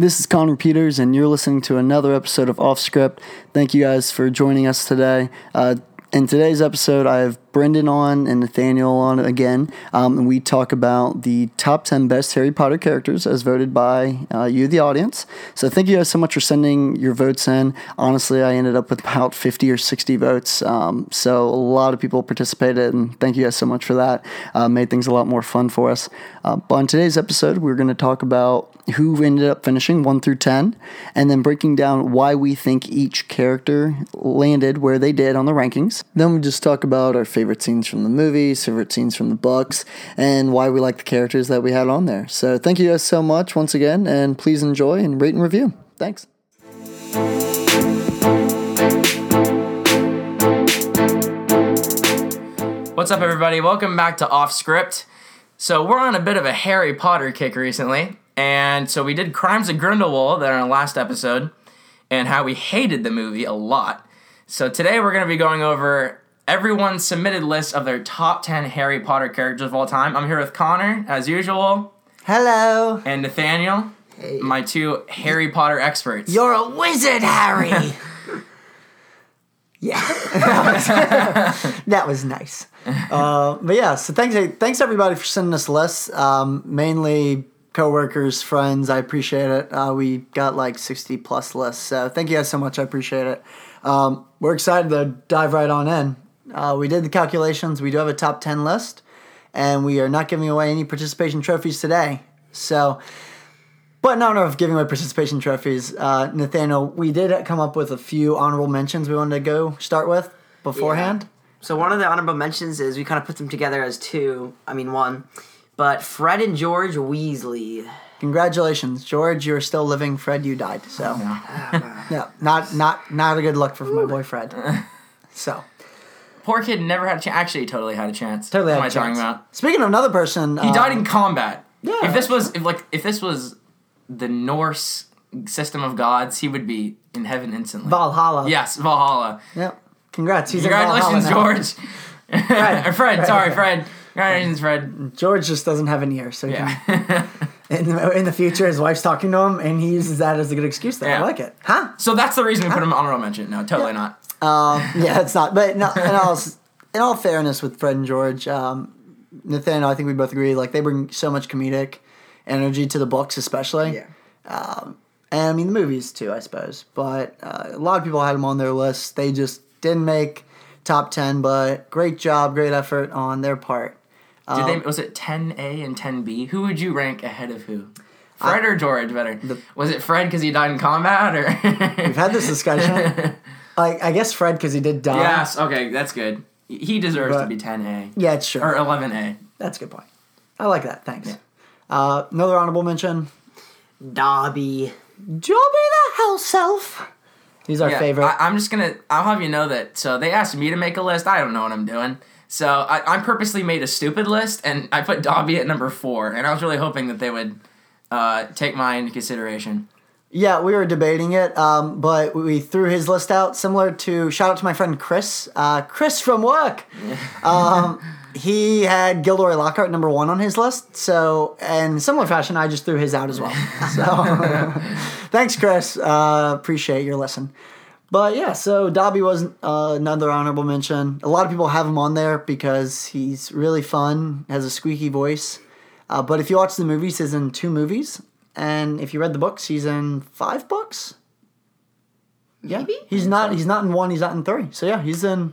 This is Connor Peters, and you're listening to another episode of Off Script. Thank you guys for joining us today. Uh, in today's episode, I have Brendan on and Nathaniel on again, um, and we talk about the top 10 best Harry Potter characters as voted by uh, you, the audience. So, thank you guys so much for sending your votes in. Honestly, I ended up with about 50 or 60 votes, um, so a lot of people participated, and thank you guys so much for that. Uh, made things a lot more fun for us. Uh, but on today's episode, we're going to talk about who ended up finishing 1 through 10, and then breaking down why we think each character landed where they did on the rankings. Then we just talk about our favorite scenes from the movies, favorite scenes from the books, and why we like the characters that we had on there. So thank you guys so much once again, and please enjoy and rate and review. Thanks. What's up, everybody? Welcome back to Off Script. So we're on a bit of a Harry Potter kick recently, and so we did Crimes of Grindelwald in our last episode, and how we hated the movie a lot. So today we're going to be going over everyone's submitted list of their top 10 Harry Potter characters of all time. I'm here with Connor, as usual, Hello. and Nathaniel, hey. my two Harry Potter experts. You're a wizard, Harry. yeah, that was, that was nice. Uh, but yeah, so thanks, thanks everybody for sending us lists. Um, mainly coworkers, friends. I appreciate it. Uh, we got like sixty plus lists, so thank you guys so much. I appreciate it. Um, we're excited to dive right on in. Uh, we did the calculations. We do have a top ten list, and we are not giving away any participation trophies today. So. But honor of giving away participation trophies, uh, Nathaniel, we did come up with a few honorable mentions we wanted to go start with beforehand. So one of the honorable mentions is we kind of put them together as two. I mean one, but Fred and George Weasley. Congratulations, George. You're still living. Fred, you died. So, yeah, not not not a good look for my boy Fred. So, Poor kid never had a chance. Actually, totally had a chance. totally. What had am a I talking about? Speaking of another person, He died um, in combat. yeah. If this was if like if this was the Norse system of gods, he would be in heaven instantly. Valhalla. yes, Valhalla. Yep. Congrats. He's Congratulations, in Valhalla. George. Fred. Fred, sorry, Fred. Congratulations, Fred. George just doesn't have an ear, so Yeah. can, in, the, in the future, his wife's talking to him, and he uses that as a good excuse. There, I like it. Huh? so that's the reason we put him on honorable mention. No, totally not. Um, yeah, it's not. But no, in all in all fairness, with Fred and George, um, Nathaniel, I think we both agree. Like they bring so much comedic energy to the books, especially. Um, and I mean the movies too, I suppose. But uh, a lot of people had them on their list. They just didn't make top ten. But great job, great effort on their part. Did they was it 10A and 10B? Who would you rank ahead of who? Fred or George better? was it Fred because he died in combat or We've had this discussion. like I guess Fred because he did die. Yes, okay, that's good. He deserves to be 10A Yeah, sure. or 11A. That's a good point. I like that. Thanks. Uh, another honorable mention. Dobby. Dobby the house elf. He's our Yeah, favorite. I, I'm just gonna. I'll have you know that. So they asked me to make a list. I don't know what I'm doing. So I, I purposely made a stupid list, and I put Dobby at number four. And I was really hoping that they would uh, take mine into consideration. yeah, we were debating it, um, but we threw his list out, similar to shout out to my friend Chris, uh, Chris from work. Um, he had Gilderoy Lockhart number one on his list. So, in similar fashion, I just threw his out as well. So, thanks, Chris. Uh, appreciate your listen. But yeah, so Dobby was uh, another honorable mention. A lot of people have him on there because he's really fun, has a squeaky voice. Uh, but if you watch the movies, he's in two movies, and if you read the books, he's in five books. Yeah, Maybe? he's not. He's not in one. He's not in three. So yeah, he's in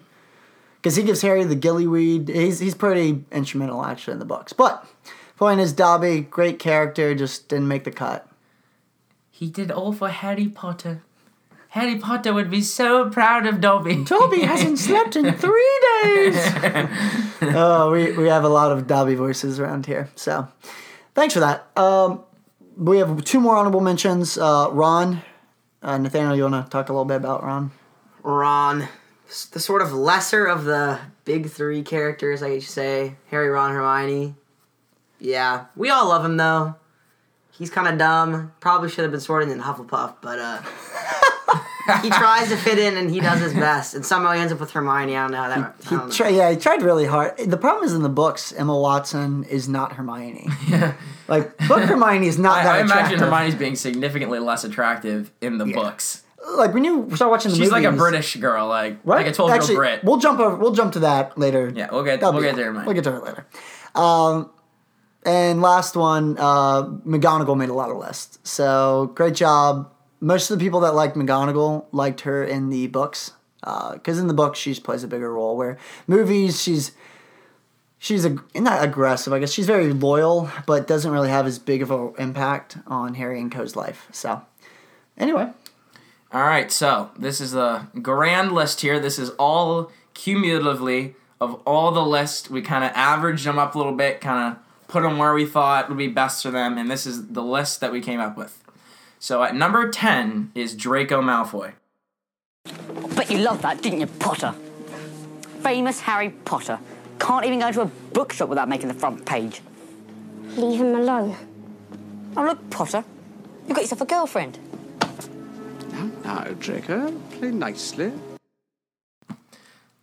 because he gives Harry the gillyweed. He's he's pretty instrumental actually in the books. But point is, Dobby, great character, just didn't make the cut. He did all for Harry Potter. Harry Potter would be so proud of Dobby. Dobby hasn't slept in three days. oh, we, we have a lot of Dobby voices around here. So thanks for that. Um, we have two more honorable mentions. Uh, Ron, uh, Nathaniel, you want to talk a little bit about Ron? Ron. The sort of lesser of the big three characters, I should say. Harry, Ron, Hermione. Yeah. We all love him, though. He's kind of dumb. Probably should have been sorted in Hufflepuff, but uh, he tries to fit in and he does his best. And somehow he ends up with Hermione. I don't know how that. I He don't know. tri- yeah, he tried really hard. The problem is in the books, Emma Watson is not Hermione. Yeah. Like book Hermione is not I, that I imagine attractive. Hermione's being significantly less attractive in the books. Like when you start watching the movie. She's like a British girl, like right? like a twelve year old Actually, Brit. We'll jump over. We'll jump to that later. Yeah, we'll get- That'll we'll get there, Mike. We'll get to it later. Um, and last one, uh, McGonagall made a lot of lists. So great job. Most of the people that liked McGonagall liked her in the books, uh, because in the books she plays a bigger role. Where movies, she's she's a not aggressive. I guess she's very loyal, but doesn't really have as big of an impact on Harry and Co's life. So anyway, All right, so this is the grand list here. This is all cumulatively of all the lists. We kind of averaged them up a little bit, kind of put them where we thought would be best for them, and this is the list that we came up with. So at number 10 is Draco Malfoy. Bet you loved that, didn't you, Potter? Famous Harry Potter. Can't even go to a bookshop without making the front page. Leave him alone. Oh, look, Potter. You've got yourself a girlfriend. Now, Draco, play nicely.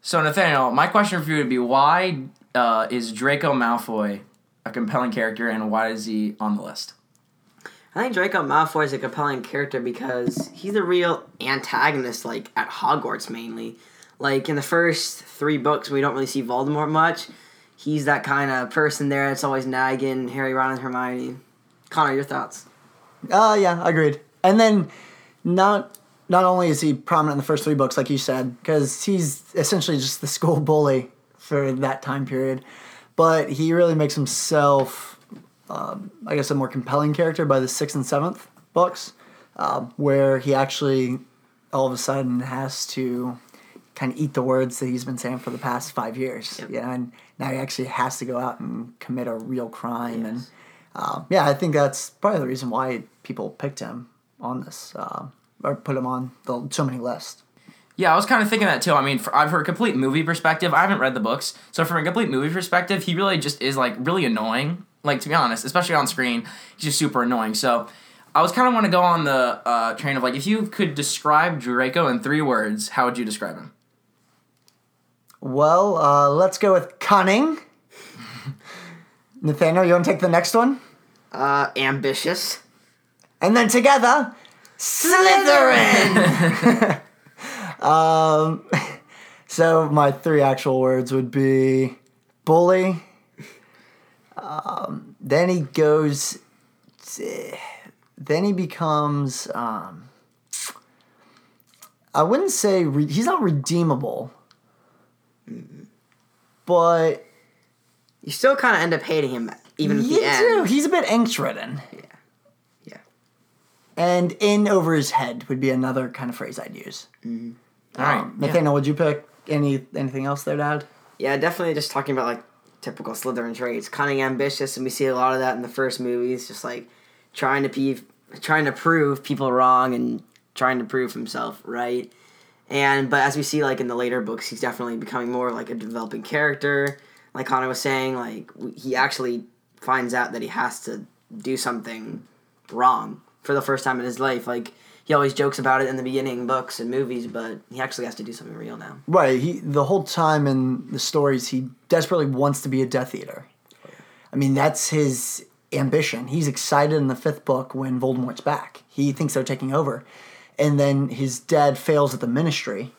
So Nathaniel, my question for you would be why uh, is Draco Malfoy a compelling character and why is he on the list? I think Draco Malfoy is a compelling character because he's a real antagonist, like at Hogwarts mainly. Like in the first three books, we don't really see Voldemort much. He's that kind of person there that's always nagging Harry, Ron, and Hermione. Connor, your thoughts? Uh yeah, agreed. And then not not only is he prominent in the first three books, like you said, because he's essentially just the school bully for that time period, but he really makes himself, um, I guess, a more compelling character by the sixth and seventh books, uh, where he actually all of a sudden has to kind of eat the words that he's been saying for the past five years. Yep. Yeah, and now he actually has to go out and commit a real crime and. Um, yeah, I think that's probably the reason why people picked him on this uh, or put him on the, so many lists. Yeah, I was kind of thinking that too. I mean, for, for a complete movie perspective, I haven't read the books, so from a complete movie perspective, he really just is like really annoying. Like to be honest, especially on screen, he's just super annoying. So I was kind of want to go on the uh, train of like, if you could describe Draco in three words, how would you describe him? Well, uh, let's go with cunning. Nathaniel, you want to take the next one? Uh, ambitious. And then together, Slytherin! um, so my three actual words would be bully. Um, then he goes. Then he becomes. Um, I wouldn't say re- he's not redeemable, but You still kind of end up hating him, even at you the end. do. He's a bit angst ridden. Yeah. Yeah. And in over his head would be another kind of phrase I'd use. All right, Um, Nathaniel, would you pick any anything else there, Dad? Yeah, definitely just talking about like typical Slytherin traits. Cunning, ambitious, and we see a lot of that in the first movies, just like trying to be trying to prove people wrong and trying to prove himself right. And but as we see like in the later books, he's definitely becoming more like a developing character. Like Connor was saying, like he actually finds out that he has to do something wrong for the first time in his life. Like he always jokes about it in the beginning books and movies, but he actually has to do something real now. Right. He the whole time in the stories, he desperately wants to be a Death Eater. I mean, that's his ambition. He's excited in the fifth book when Voldemort's back. He thinks they're taking over, and then his dad fails at the Ministry,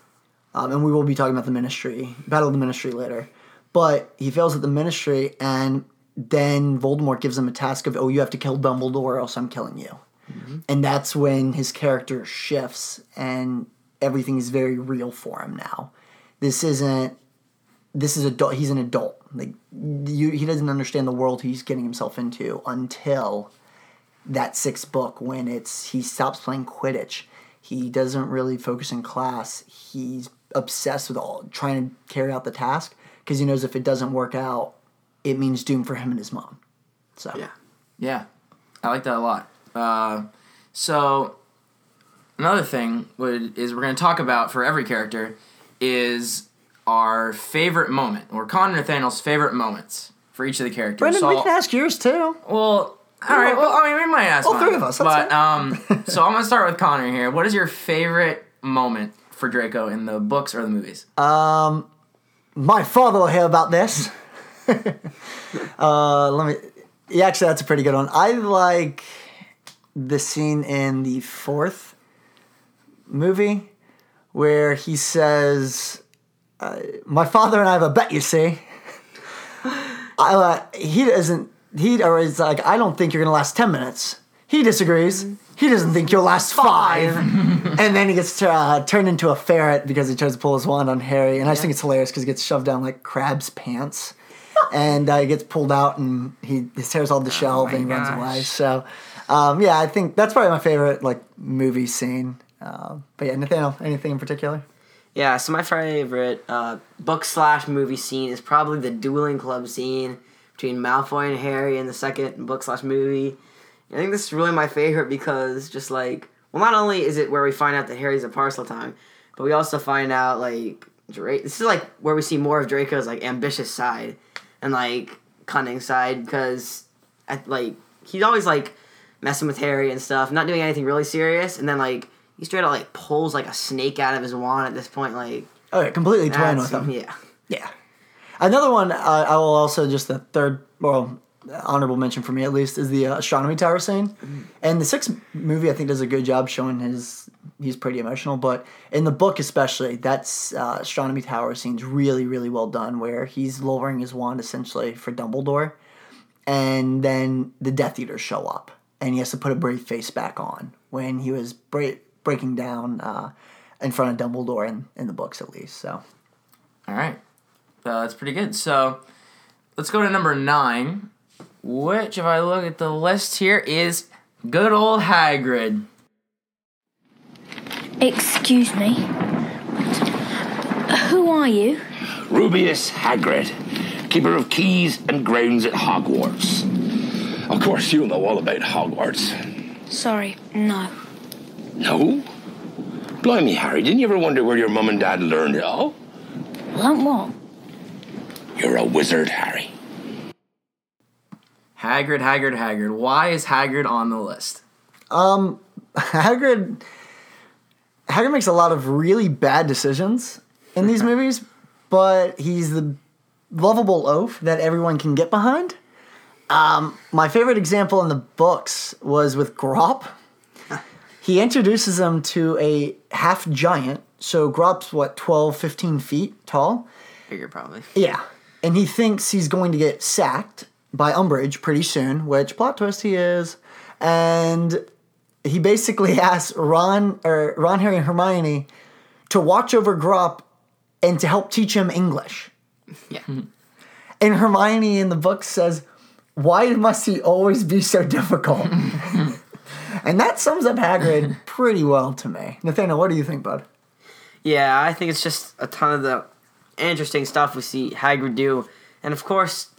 um, and we will be talking about the Ministry, Battle of the Ministry later. But he fails at the Ministry, and then Voldemort gives him a task of, "Oh, you have to kill Dumbledore, or else I'm killing you." Mm-hmm. And that's when his character shifts, and everything is very real for him now. This isn't this is adult he's an adult. Like you, he doesn't understand the world he's getting himself into until that sixth book when it's he stops playing quidditch. He doesn't really focus in class. He's obsessed with all trying to carry out the task because he knows if it doesn't work out it means doom for him and his mom. So. Yeah. Yeah, I like that a lot. Uh, so another thing would is we're going to talk about for every character is our favorite moment or Connor Nathaniel's favorite moments for each of the characters. brendan So we can ask yours too well, all right. Well, I mean, we might ask all mine. three of us, But um, so I'm gonna start with Connor here. What is your favorite moment for Draco in the books or the movies? Um, my father will hear about this. uh, let me. Yeah, actually, that's a pretty good one. I like the scene in the fourth movie where he says, uh, "My father and I have a bet." You see, I, uh, he doesn't. He or is like, "I don't think you're gonna last ten minutes." He disagrees. He doesn't think you'll last five. and then he gets uh, turned into a ferret because he tries to pull his wand on Harry. And I just think it's hilarious because he gets shoved down like Crabbe's pants. and uh, he gets pulled out and he his hair's all disheveled my and he runs away. So, um, yeah, I think that's probably my favorite like movie scene. Uh, but yeah, Nathaniel, anything in particular? Yeah, so my favorite uh, book slash movie scene is probably the dueling club scene between Malfoy and Harry in the second book slash movie. I think this is really my favorite because just like, well, not only is it where we find out that Harry's a Parselmouth, but we also find out like Drake. This is like where we see more of Draco's like ambitious side and like cunning side because, at, like, he's always like messing with Harry and stuff, not doing anything really serious, and then like he straight out like pulls like a snake out of his wand at this point, like Oh, yeah, completely toying with him. yeah. Yeah. Another one uh, I will also just the third, well, honorable mention for me at least is the uh, astronomy tower scene, and the sixth movie I think does a good job showing his he's pretty emotional, but in the book especially, that's uh, astronomy tower scene's really really well done where he's lowering his wand essentially for Dumbledore, and then the Death Eaters show up, and he has to put a brave face back on when he was bra- breaking down uh, in front of Dumbledore in, in the books at least. So. All right. Uh, that's pretty good. So let's go to number nine, which, if I look at the list here, is good old Hagrid. Excuse me. Who are you? Rubeus Hagrid, keeper of keys and grounds at Hogwarts. Of course, you'll know all about Hogwarts. Sorry, no. No? Blimey, Harry, didn't you ever wonder where your mum and dad learned it all? Learnt what? You're a wizard, Harry. Hagrid, Hagrid, Hagrid. Why is Hagrid on the list? Um, Hagrid Hagrid makes a lot of really bad decisions in these movies, but he's the lovable oaf that everyone can get behind. Um, my favorite example in the books was with Grawp. He introduces him to a half giant. So Grawp's what, 12, 15 feet tall? Figure probably. Yeah. And he thinks he's going to get sacked by Umbridge pretty soon, which plot twist he is. And he basically asks Ron or Ron, Harry, and Hermione to watch over Grawp and to help teach him English. Yeah. And Hermione in the book says, Why must he always be so difficult? and that sums up Hagrid pretty well to me. Nathaniel, what do you think, bud? Yeah, I think it's just a ton of the interesting stuff we see Hagrid do, and of course,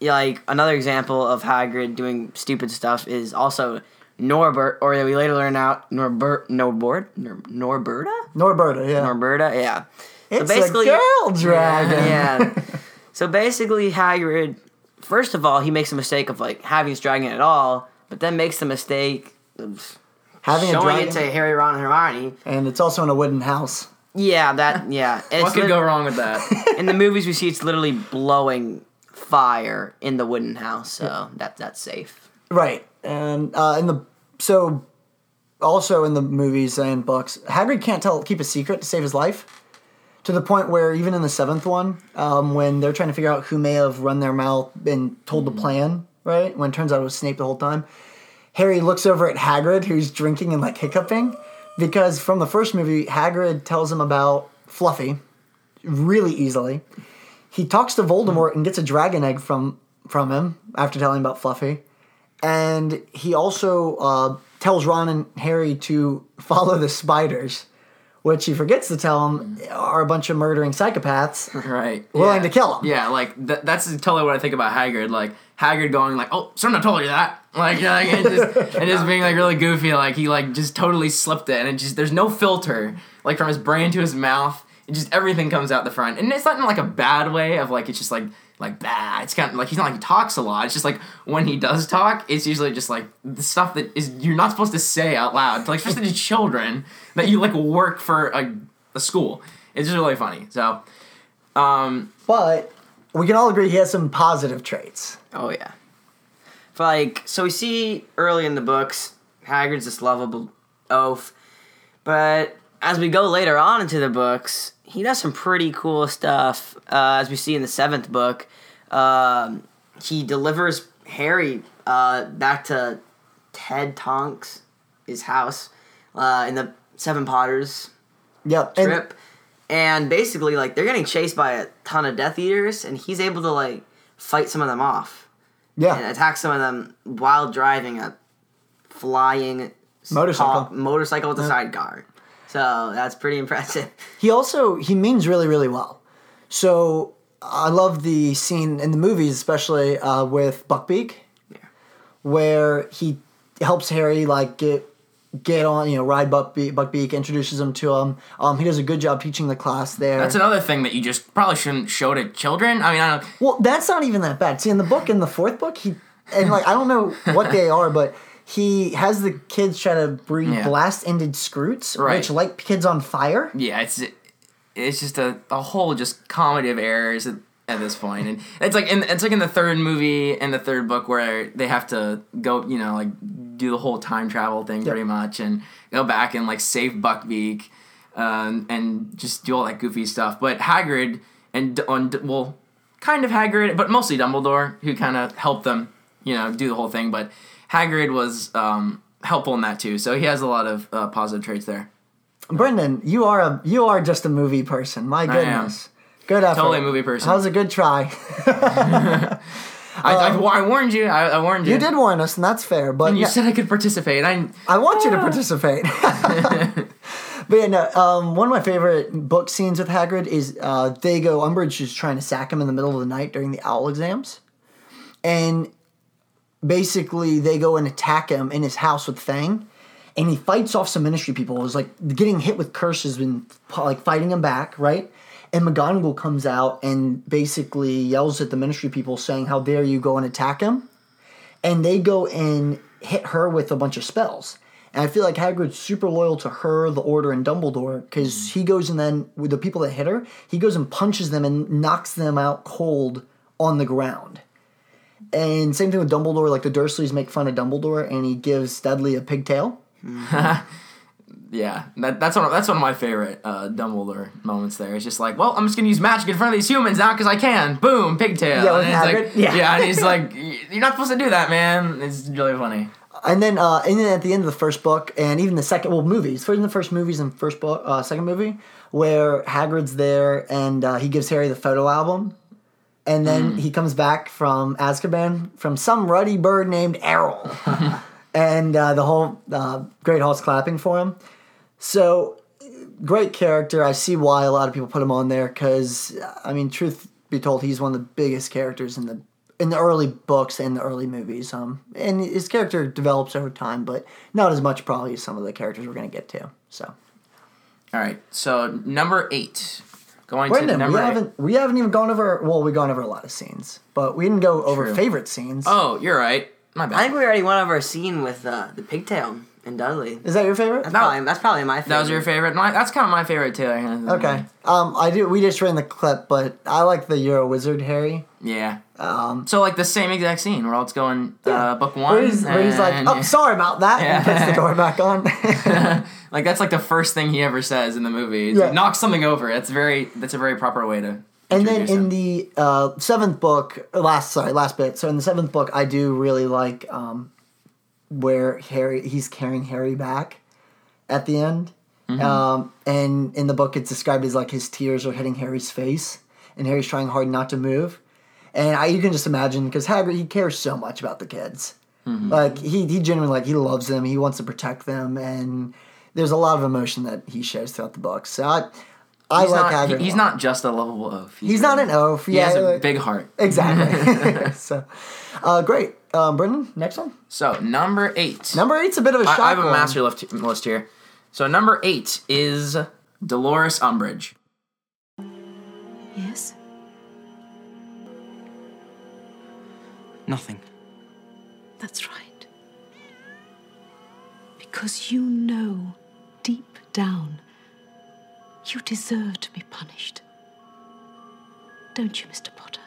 like another example of Hagrid doing stupid stuff is also Norbert, or that we later learn out Norbert, Norbert, Nor, Norberta, Norberta, yeah. Norberta, yeah. it's a girl dragon. Yeah. so basically, Hagrid, first of all, he makes a mistake of like having his dragon at all, but then makes the mistake of Having a showing dragon. it to Harry, Ron, and Hermione. and it's also in a wooden house. Yeah, that yeah. And What it's could lit- go wrong with that? in the movies we see it's literally blowing fire in the wooden house, so that that's safe. Right, and uh, in the so also in the movies and books, Hagrid can't tell keep a secret to save his life. To the point where even in the seventh one, um, when they're trying to figure out who may have run their mouth and told the plan, right? When it turns out it was Snape the whole time, Harry looks over at Hagrid, who's drinking and like hiccuping, because from the first movie, Hagrid tells him about Fluffy really easily. He talks to Voldemort and gets a dragon egg from from him after telling him about Fluffy, and he also uh, tells Ron and Harry to follow the spiders, which he forgets to tell them mm-hmm. are a bunch of murdering psychopaths right. willing yeah. to kill him. Yeah, like th- that's totally what I think about Hagrid. Like Hagrid going like, "Oh, someone told you that." Like, like and just, and just being like really goofy. Like he like just totally slipped it, and it just there's no filter like from his brain to his mouth. It just everything comes out the front, and it's not in like a bad way of like it's just like like bad. It's kind of like he's not like he talks a lot. It's just like when he does talk, it's usually just like the stuff that is you're not supposed to say out loud, like especially to children that you like work for a, a school. It's just really funny. So. Um, But we can all agree he has some positive traits. Oh yeah. For like, so we see early in the books, Hagrid's this lovable oaf, but as we go later on into the books, he does some pretty cool stuff. Uh, as we see in the seventh book, um, he delivers Harry uh, back to Ted Tonks' his house uh, in the Seven Potters Yep. And trip. And basically, like, they're getting chased by a ton of Death Eaters, and he's able to, like, fight some of them off Yeah. and attack some of them while driving a flying Motorcycle. motorcycle with a sidecar. So that's pretty impressive. He also he means really really well. So I love the scene in the movies, especially uh, with Buckbeak, where he helps Harry like get get on, you know, ride Buckbeak, Buckbeak, introduces him to him. Um, he does a good job teaching the class there. That's another thing that you just probably shouldn't show to children. I mean, I don't. Well, that's not even that bad. See, in the book, in the fourth book, he and like I don't know what they are, but he has the kids try to breed Yeah. blast-ended skrewts, Right. which light kids on fire. Yeah, it's it's just a, a whole just comedy of errors at, at this point, and it's like in it's like in the third movie and the third book where they have to go, you know, like do the whole time travel thing pretty much, and go back and like save Buckbeak, um, and just do all that goofy stuff. But Hagrid and on well, kind of Hagrid, but mostly Dumbledore, who kind of helped them, you know, do the whole thing. But Hagrid was um, helpful in that too, so he has a lot of uh, positive traits there. Brendan, you are a you are just a movie person. My goodness, good effort. Totally a movie person. That was a good try. I, I, I warned you. I, I warned you. You did warn us, and that's fair. But And you yeah, said I could participate. I I want you to participate. but yeah, no, um, one of my favorite book scenes with Hagrid is uh, they go. Umbridge is trying to sack him in the middle of the night during the owl exams, and basically they go and attack him in his house with Fang, and he fights off some Ministry people. It was like getting hit with curses and like fighting him back, right? And McGonagall comes out and basically yells at the Ministry people, saying, "How dare you go and attack him?" and they go and hit her with a bunch of spells. And I feel like Hagrid's super loyal to her, the Order, and Dumbledore because he goes and then with the people that hit her, he goes and punches them and knocks them out cold on the ground. And same thing with Dumbledore. Like the Dursleys make fun of Dumbledore, and he gives Dudley a pigtail. yeah. That, that's one. Of, that's one of my favorite uh, Dumbledore moments. There, it's just like, well, I'm just gonna use magic in front of these humans now because I can. Boom, pigtail. Yeah, and it's like, Yeah. and he's like, you're not supposed to do that, man. It's really funny. And then, uh, and then at the end of the first book, and even the second, well, movies, first in the first movies and first book, uh, second movie, where Hagrid's there and uh, he gives Harry the photo album, and then he comes back from Azkaban from some ruddy bird named Errol, and uh, the whole uh, Great Hall's clapping for him. So great character. I see why a lot of people put him on there because, I mean, truth be told, he's one of the biggest characters in the in the early books and the early movies. Um, and his character develops over time, but not as much probably as some of the characters we're gonna get to. So, All right. So number eight. Going to Brendan, we number eight. haven't we haven't even gone over. Well, we've gone over a lot of scenes, but we didn't go over True. favorite scenes. Oh, you're right. My bad. I think we already went over a scene with uh, the pigtail and Dudley. Is that your favorite? That's probably, that's probably my favorite. that was your favorite. My, that's kind of my favorite too. Okay. Um, I do. We just ran the clip, but I like the Euro Wizard Harry. Yeah. Um, So like the same exact scene where all it's going uh, book one. where he's, where he's like, and- "Oh, sorry about that," and puts the door back on. Like that's like the first thing he ever says in the movie. He Yeah. knocks something over. That's very. That's a very proper way to. And then in him. the uh, seventh book, uh, last sorry, last bit. So in the seventh book, I do really like um, where Harry he's carrying Harry back at the end. Mm-hmm. Um, and in the book, it's described as like his tears are hitting Harry's face, and Harry's trying hard not to move. And I, you can just imagine because Hagrid he cares so much about the kids. Mm-hmm. Like he he genuinely like he loves them. He wants to protect them, and there's a lot of emotion that he shows throughout the book. So I I he's like not, Hagrid. he's not just a lovable oaf. He's not an oaf. He yeah, has a like- big heart. Exactly. so, uh, great. Um, Brendan, next one. So number eight. Number eight's a bit of a shock. I have a master list, list here. So number eight is Dolores Umbridge. Yes? Nothing. That's right. Because you know, deep down, you deserve to be punished. Don't you, Mr. Potter?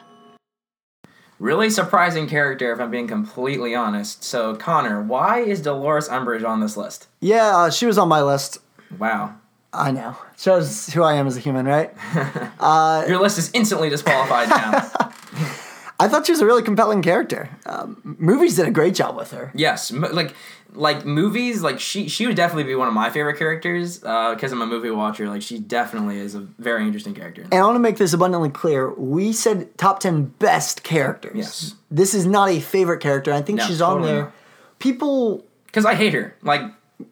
Really surprising character, if I'm being completely honest. So, Connor, why is Dolores Umbridge on this list? Yeah, uh, she was on my list. Wow. I know. Shows who I am as a human, right? Uh, Your list is instantly disqualified now. I thought she was a really compelling character. Um, movies did a great job with her. yes, like like movies, like she she would definitely be one of my favorite characters because I'm a movie watcher. Like she definitely is a very interesting character. And I want to make this abundantly clear. We said top 10 best characters. Yes. This is not a favorite character. I think No, she's on totally there. not. People, Because I hate her, like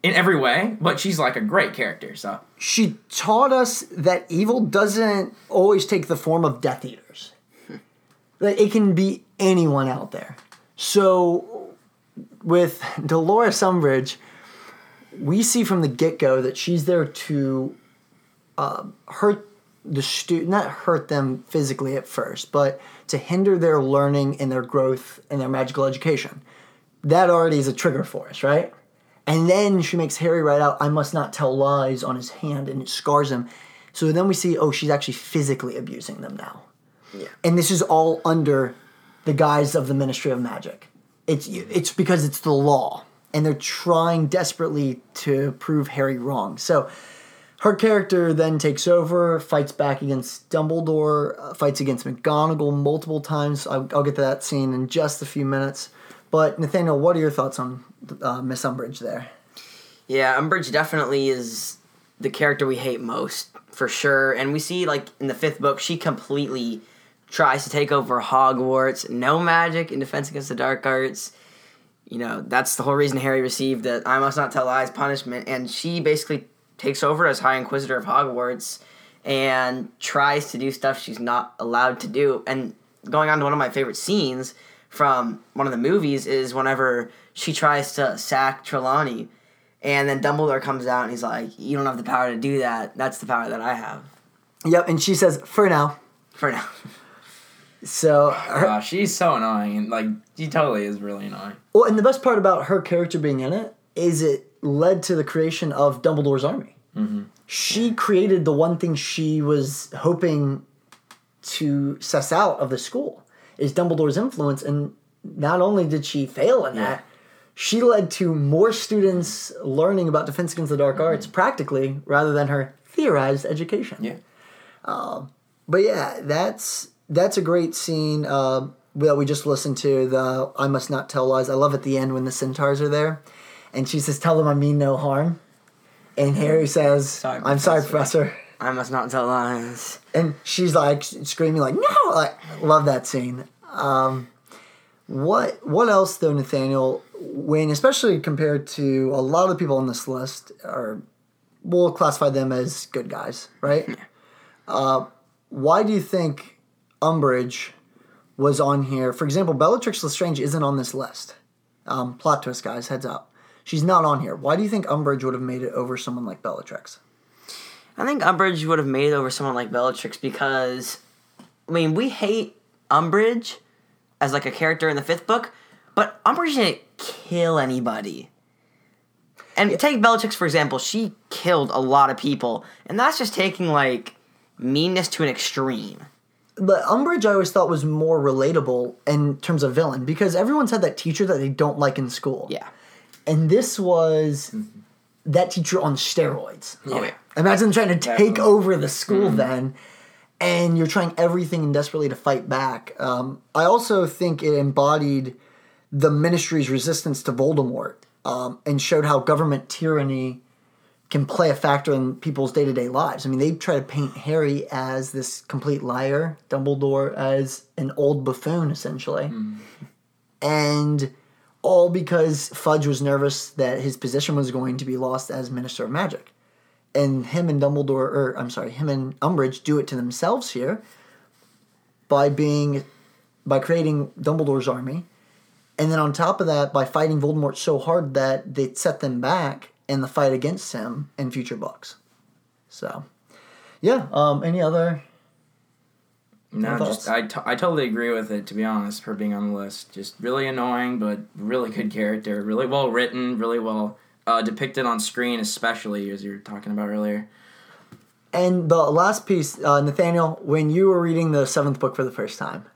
in every way, but she's like a great character. So she taught us that evil doesn't always take the form of Death Eaters. Like, it can be anyone out there. So, with Dolores Umbridge, we see from the get go that she's there to uh, hurt the student, not hurt them physically at first, but to hinder their learning and their growth and their magical education. That already is a trigger for us, right? And then she makes Harry write out, I must not tell lies on his hand, and it scars him. So then we see, oh, she's actually physically abusing them now. And this is all under the guise of the Ministry of Magic. It's it's because it's the law, and they're trying desperately to prove Harry wrong. So her character then takes over, fights back against Dumbledore, uh, fights against McGonagall multiple times. I'll, I'll get to that scene in just a few minutes. But Nathaniel, what are your thoughts on uh, Miss Umbridge there? Yeah, Umbridge definitely is the character we hate most for sure. And we see like in the fifth book, she completely tries to take over Hogwarts. No magic in Defense Against the Dark Arts. You know that's the whole reason Harry received the "I must not tell lies" punishment, and she basically takes over as High Inquisitor of Hogwarts and tries to do stuff she's not allowed to do. And going on to one of my favorite scenes from one of the movies is whenever she tries to sack Trelawney, and then Dumbledore comes out and he's like, "You don't have the power to do that. That's the power that I have." Yep, and she says, for now. For now. So, her, uh, she's so annoying. and Like she totally is really annoying. well, and the best part about her character being in it is it led to the creation of Dumbledore's army. She created the one thing she was hoping to suss out of the school is Dumbledore's influence, and not only did she fail in that, she led to more students learning about Defense Against the Dark Arts practically rather than her theorized education. Yeah. Um, but yeah, that's that's a great scene uh, that we just listened to. The I must not tell lies. I love at the end when the centaurs are there, and she says, "Tell them I mean no harm," and Harry says, "I'm sorry, Professor." I must not tell lies. And she's like screaming, like "No!" Like, love that scene. Um, what what else though, Nathaniel? When especially compared to a lot of the people on this list are, we'll classify them as good guys, right? Uh, why do you think Umbridge was on here? For example, Bellatrix Lestrange isn't on this list. Um, plot twist, guys, heads up. She's not on here. Why do you think Umbridge would have made it over someone like Bellatrix? I think Umbridge would have made it over someone like Bellatrix because, I mean, we hate Umbridge as like a character in the fifth book, but Umbridge didn't kill anybody. And take Bellatrix for example, she killed a lot of people, and that's just taking like meanness to an extreme. But Umbridge, I always thought was more relatable in terms of villain because everyone's had that teacher that they don't like in school. Yeah. And this was that teacher on steroids. Oh, yeah. Imagine trying to take Definitely. over the school then, and you're trying everything and desperately to fight back. Um, I also think it embodied the ministry's resistance to Voldemort um, and showed how government tyranny can play a factor in people's day to day lives. I mean, they try to paint Harry as this complete liar, Dumbledore as an old buffoon, essentially. Hmm. And all because Fudge was nervous that his position was going to be lost as Minister of Magic. And him and Dumbledore, or I'm sorry, him and Umbridge do it to themselves here by being, by creating Dumbledore's army. And then on top of that, by fighting Voldemort so hard that they set them back in the fight against him in future books. So, yeah. Um, any other? No, Thoughts? just I, t- I totally agree with it. To be honest, for being on the list, just really annoying, but really good character, really well written, really well uh, depicted on screen, especially as you were talking about earlier. And the last piece, uh, Nathaniel, when you were reading the seventh book for the first time,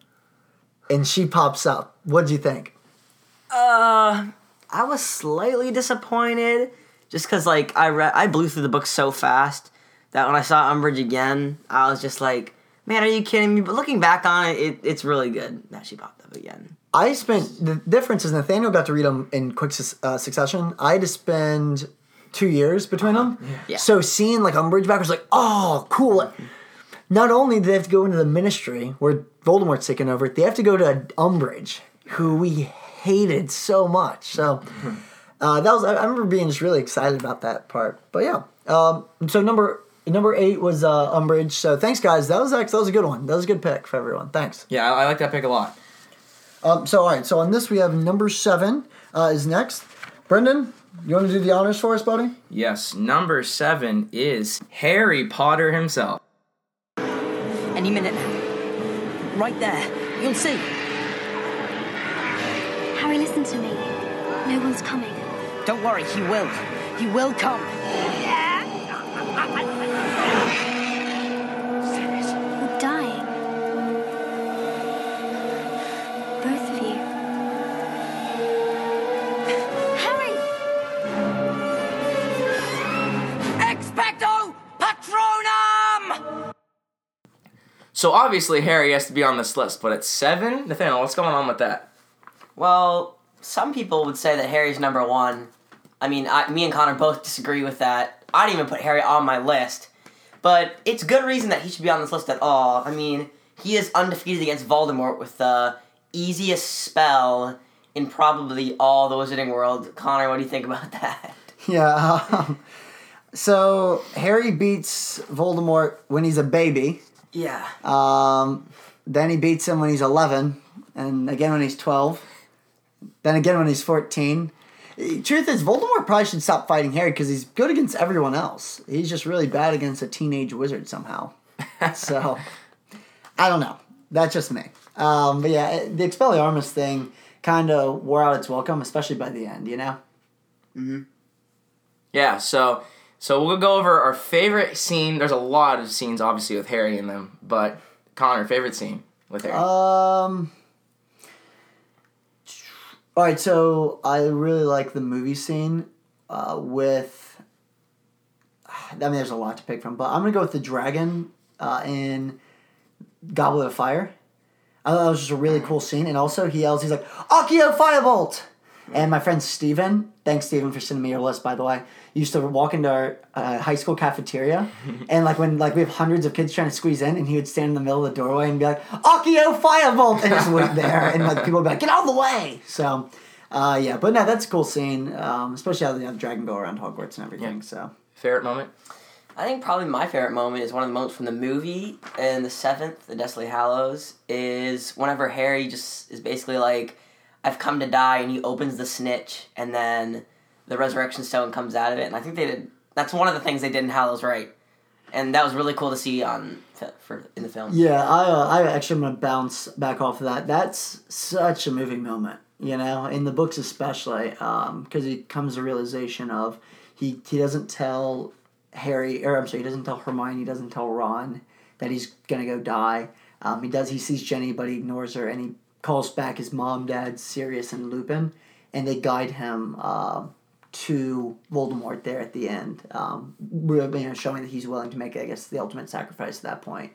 and she pops up. What do you think? Uh, I was slightly disappointed just because like I read I blew through the book so fast that when I saw Umbridge again, I was just like, man, are you kidding me? But looking back on it, it it's really good that she popped up again. I spent the difference is Nathaniel got to read them in quick su- uh, succession. I had to spend two years between them. Yeah. So seeing like Umbridge back was like, oh, cool. Not only do they have to go into the Ministry where Voldemort's taken over, they have to go to Umbridge, who we hated so much. So uh, that was I I remember being just really excited about that part. But yeah, um, so number number eight was uh, Umbridge. So thanks guys. That was that was a good one. That was a good pick for everyone. Thanks. Yeah, I, I like that pick a lot. Um, so all right, so on this we have number seven uh, is next. Brendan, you want to do the honors for us, buddy? Yes, number seven is Harry Potter himself. Any minute now. Right there. You'll see. Harry, listen to me. No one's coming. Don't worry, he will. He will come. You're dying. Both of you. Harry! Expecto Patronum! So obviously Harry has to be on this list, but at seven, Nathaniel, what's going on with that? Well, some people would say that Harry's number one. I mean, I, me and Connor both disagree with that. I didn't even put Harry on my list, but it's good reason that he should be on this list at all. I mean, he is undefeated against Voldemort with the easiest spell in probably all the Wizarding World. Connor, what do you think about that? Yeah. Um, so Harry beats Voldemort when he's a baby. Yeah. Um, then he beats him when he's 11, and again when he's 12, then again when he's 14. Truth is, Voldemort probably should stop fighting Harry because he's good against everyone else. He's just really bad against a teenage wizard somehow. so, I don't know. That's just me. Um, but yeah, the Expelliarmus thing kind of wore out its welcome, especially by the end. You know. Hmm. Yeah, so so we'll go over our favorite scene. There's a lot of scenes, obviously, with Harry in them, but Connor, favorite scene with Harry. Um. All right, so I really like the movie scene uh, with. I mean, there's a lot to pick from, but I'm gonna go with the dragon uh, in Goblet of Fire. I thought that was just a really cool scene, and also he yells, he's like, "Accio Firebolt!" And my friend Steven, thanks Steven for sending me your list, by the way. Used to walk into our uh, high school cafeteria, and like when like we have hundreds of kids trying to squeeze in, and he would stand in the middle of the doorway and be like, "Accio Firebolt!" and just wait there, and like people would be like, "Get out of the way!" So, uh, yeah, but no, that's a cool scene, um, especially how they have the dragon go around Hogwarts and everything. So, favorite moment? I think probably my favorite moment is one of the moments from the movie in the seventh, the Deathly Hallows, is whenever Harry just is basically like, I've come to die, and he opens the snitch, and then the resurrection stone comes out of it. And I think they did, that's one of the things they did in Hallows right. And that was really cool to see on for in the film. Yeah, I uh, I actually am gonna bounce back off of that. That's such a moving moment, you know, in the books especially, because he comes to realization of he he doesn't tell Harry or I'm sorry, he doesn't tell Hermione, he doesn't tell Ron that he's gonna go die. Um, he does. He sees Ginny, but he ignores her, and he calls back his mom, dad, Sirius, and Lupin, and they guide him. um to Voldemort there at the end, um, you know, showing that he's willing to make, I guess, the ultimate sacrifice at that point.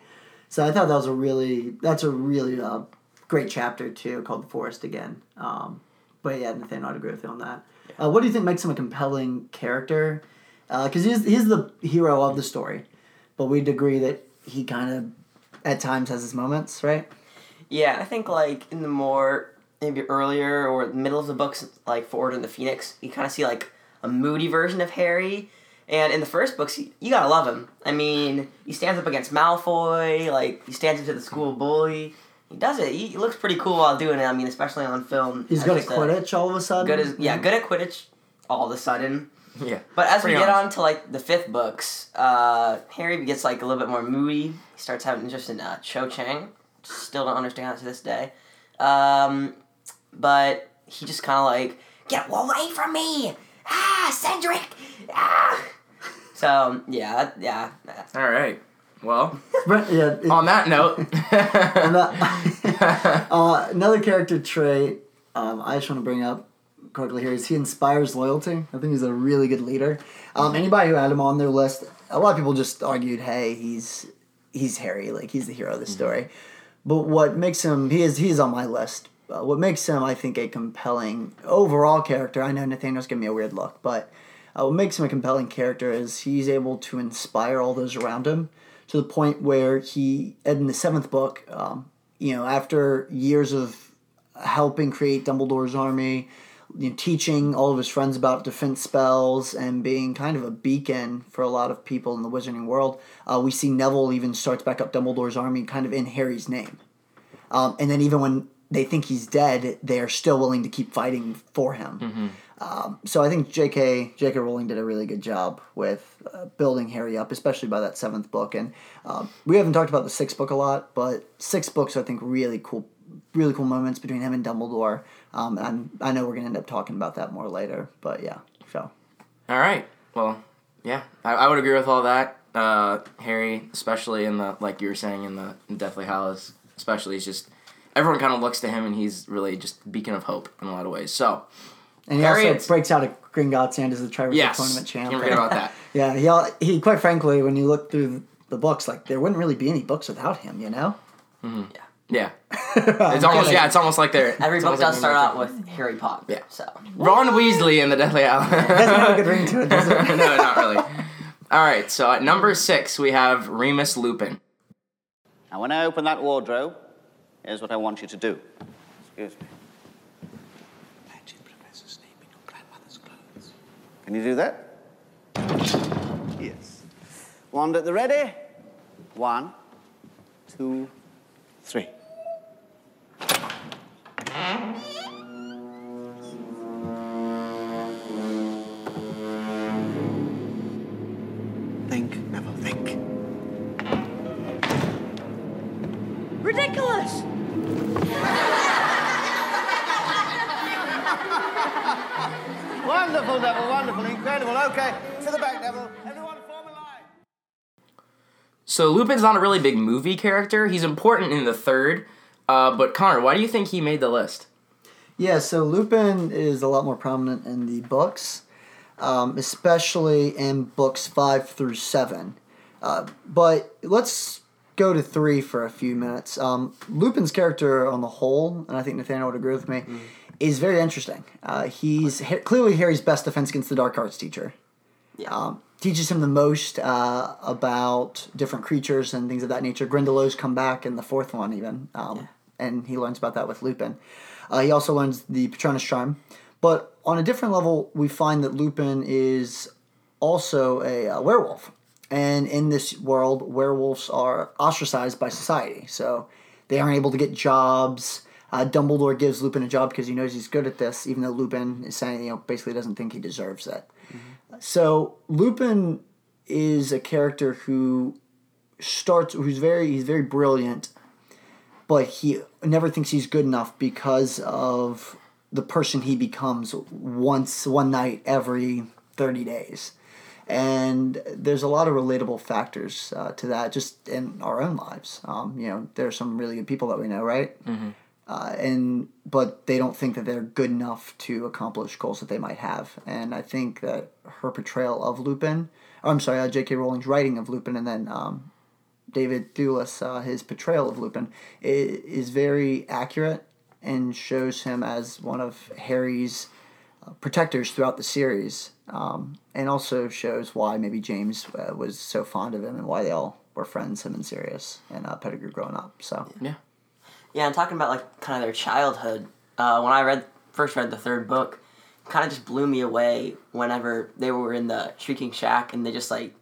So I thought that was a really that's a really uh, great chapter too, called the Forest again. Um, but yeah, Nathaniel, I'd agree with you on that. Uh, what do you think makes him a compelling character? Because he's he's the hero of the story, but we'd agree that he kind of at times has his moments, right? Yeah, I think like in the more maybe earlier or middle of the books, like for Order and the Phoenix, you kind of see like a moody version of Harry. And in the first books, you, you gotta love him. I mean, he stands up against Malfoy, like he stands up to the school bully. He does it. He, he looks pretty cool while doing it. I mean, especially on film. He's As good at Quidditch all of a sudden. Good as yeah, good at Quidditch. All of a sudden. Yeah. But as we get honest. on to like the fifth books, uh, Harry gets like a little bit more moody. He starts having interest in uh, Cho Chang. Still don't understand that to this day. Um, but he just kind of like get away from me, ah, Cedric, ah. So yeah, yeah. All right. Well, Brent, yeah. it- on that note, on that- uh, another character trait um, I just want to bring up quickly here is he inspires loyalty. I think he's a really good leader. Um, anybody who had him on their list, a lot of people just argued, "Hey, he's he's Harry, like he's the hero of the story." But what makes him he is he is on my list. Uh, what makes him, I think, a compelling overall character. I know Nathaniel's giving me a weird look, but uh, what makes him a compelling character is he's able to inspire all those around him to the point where he, in the seventh book, um, you know, after years of helping create Dumbledore's army, you know, teaching all of his friends about defense spells and being kind of a beacon for a lot of people in the wizarding world, uh, we see Neville even starts back up Dumbledore's army kind of in Harry's name. Um, and then even when they think he's dead, they are still willing to keep fighting for him. Um, so I think J.K. J.K. Rowling did a really good job with uh, building Harry up, especially by that seventh book. And um, we haven't talked about the sixth book a lot, but six books I think really cool, really cool moments between him and Dumbledore. Um, and I know we're gonna end up talking about that more later, but yeah. So All right. Well, yeah, I, I would agree with all that. Uh, Harry, especially in the like you were saying in the in Deathly Hallows, especially, he's just everyone kind of looks to him, and he's really just a beacon of hope in a lot of ways. So, and he Harry, also breaks out a Gringotts and is the Triwizard Yes, Tournament champ. can't forget about that. yeah, he al- he quite frankly, when you look through the books, like there wouldn't really be any books without him. You know. Yeah, it's almost yeah, it's almost like they're Every book does like start they're- out with Harry Potter. Yeah. So Ron Weasley in the Deathly Hallows. Doesn't have a good ring to it, does it? no, not really. All right, so at number six we have Remus Lupin. Now, when I open that wardrobe, here's what I want you to do. Excuse me. Imagine Professor Snape in your grandmother's clothes. Can you do that? Yes. Wand at the ready. One, two, three. Think, Neville, think. Ridiculous! Wonderful, Neville, wonderful, incredible. Okay, to the back, Neville. Everyone form a line. So Lupin's not a really big movie character. He's important in the third. Uh, but Connor, why do you think he made the list? Yeah, so Lupin is a lot more prominent in the books, um, especially in books five through seven. Uh, but let's go to three for a few minutes. Um, Lupin's character on the whole, and I think Nathaniel would agree with me, is very interesting. Uh, he's ha- clearly Harry's best defense against the dark arts teacher. Yeah. Um, teaches him the most uh, about different creatures and things of that nature. Grindylows come back in the fourth one, even, um, and he learns about that with Lupin. Uh, he also learns the Patronus charm, but on a different level, we find that Lupin is also a uh, werewolf, and in this world, werewolves are ostracized by society, so they aren't able to get jobs. Uh, Dumbledore gives Lupin a job because he knows he's good at this, even though Lupin is saying, you know, basically doesn't think he deserves it. So Lupin is a character who starts who's very he's very brilliant, but he never thinks he's good enough because of the person he becomes once one night every 30 days. And there's a lot of relatable factors uh, to that just in our own lives. Um, you know, there are some really good people that we know, right? Uh, and but they don't think that they're good enough to accomplish goals that they might have. And I think that her portrayal of Lupin, I'm sorry, uh, J.K. Rowling's writing of Lupin, and then um, David Thewlis, uh, his portrayal of Lupin, is, very accurate and shows him as one of Harry's uh, protectors throughout the series, um, and also shows why maybe James uh, was so fond of him and why they all were friends, him and Sirius and uh, Pettigrew growing up. So Yeah. Yeah, and talking about like kind of their childhood. Uh, when I read first read the third book, kind of just blew me away whenever they were in the Shrieking Shack and they just like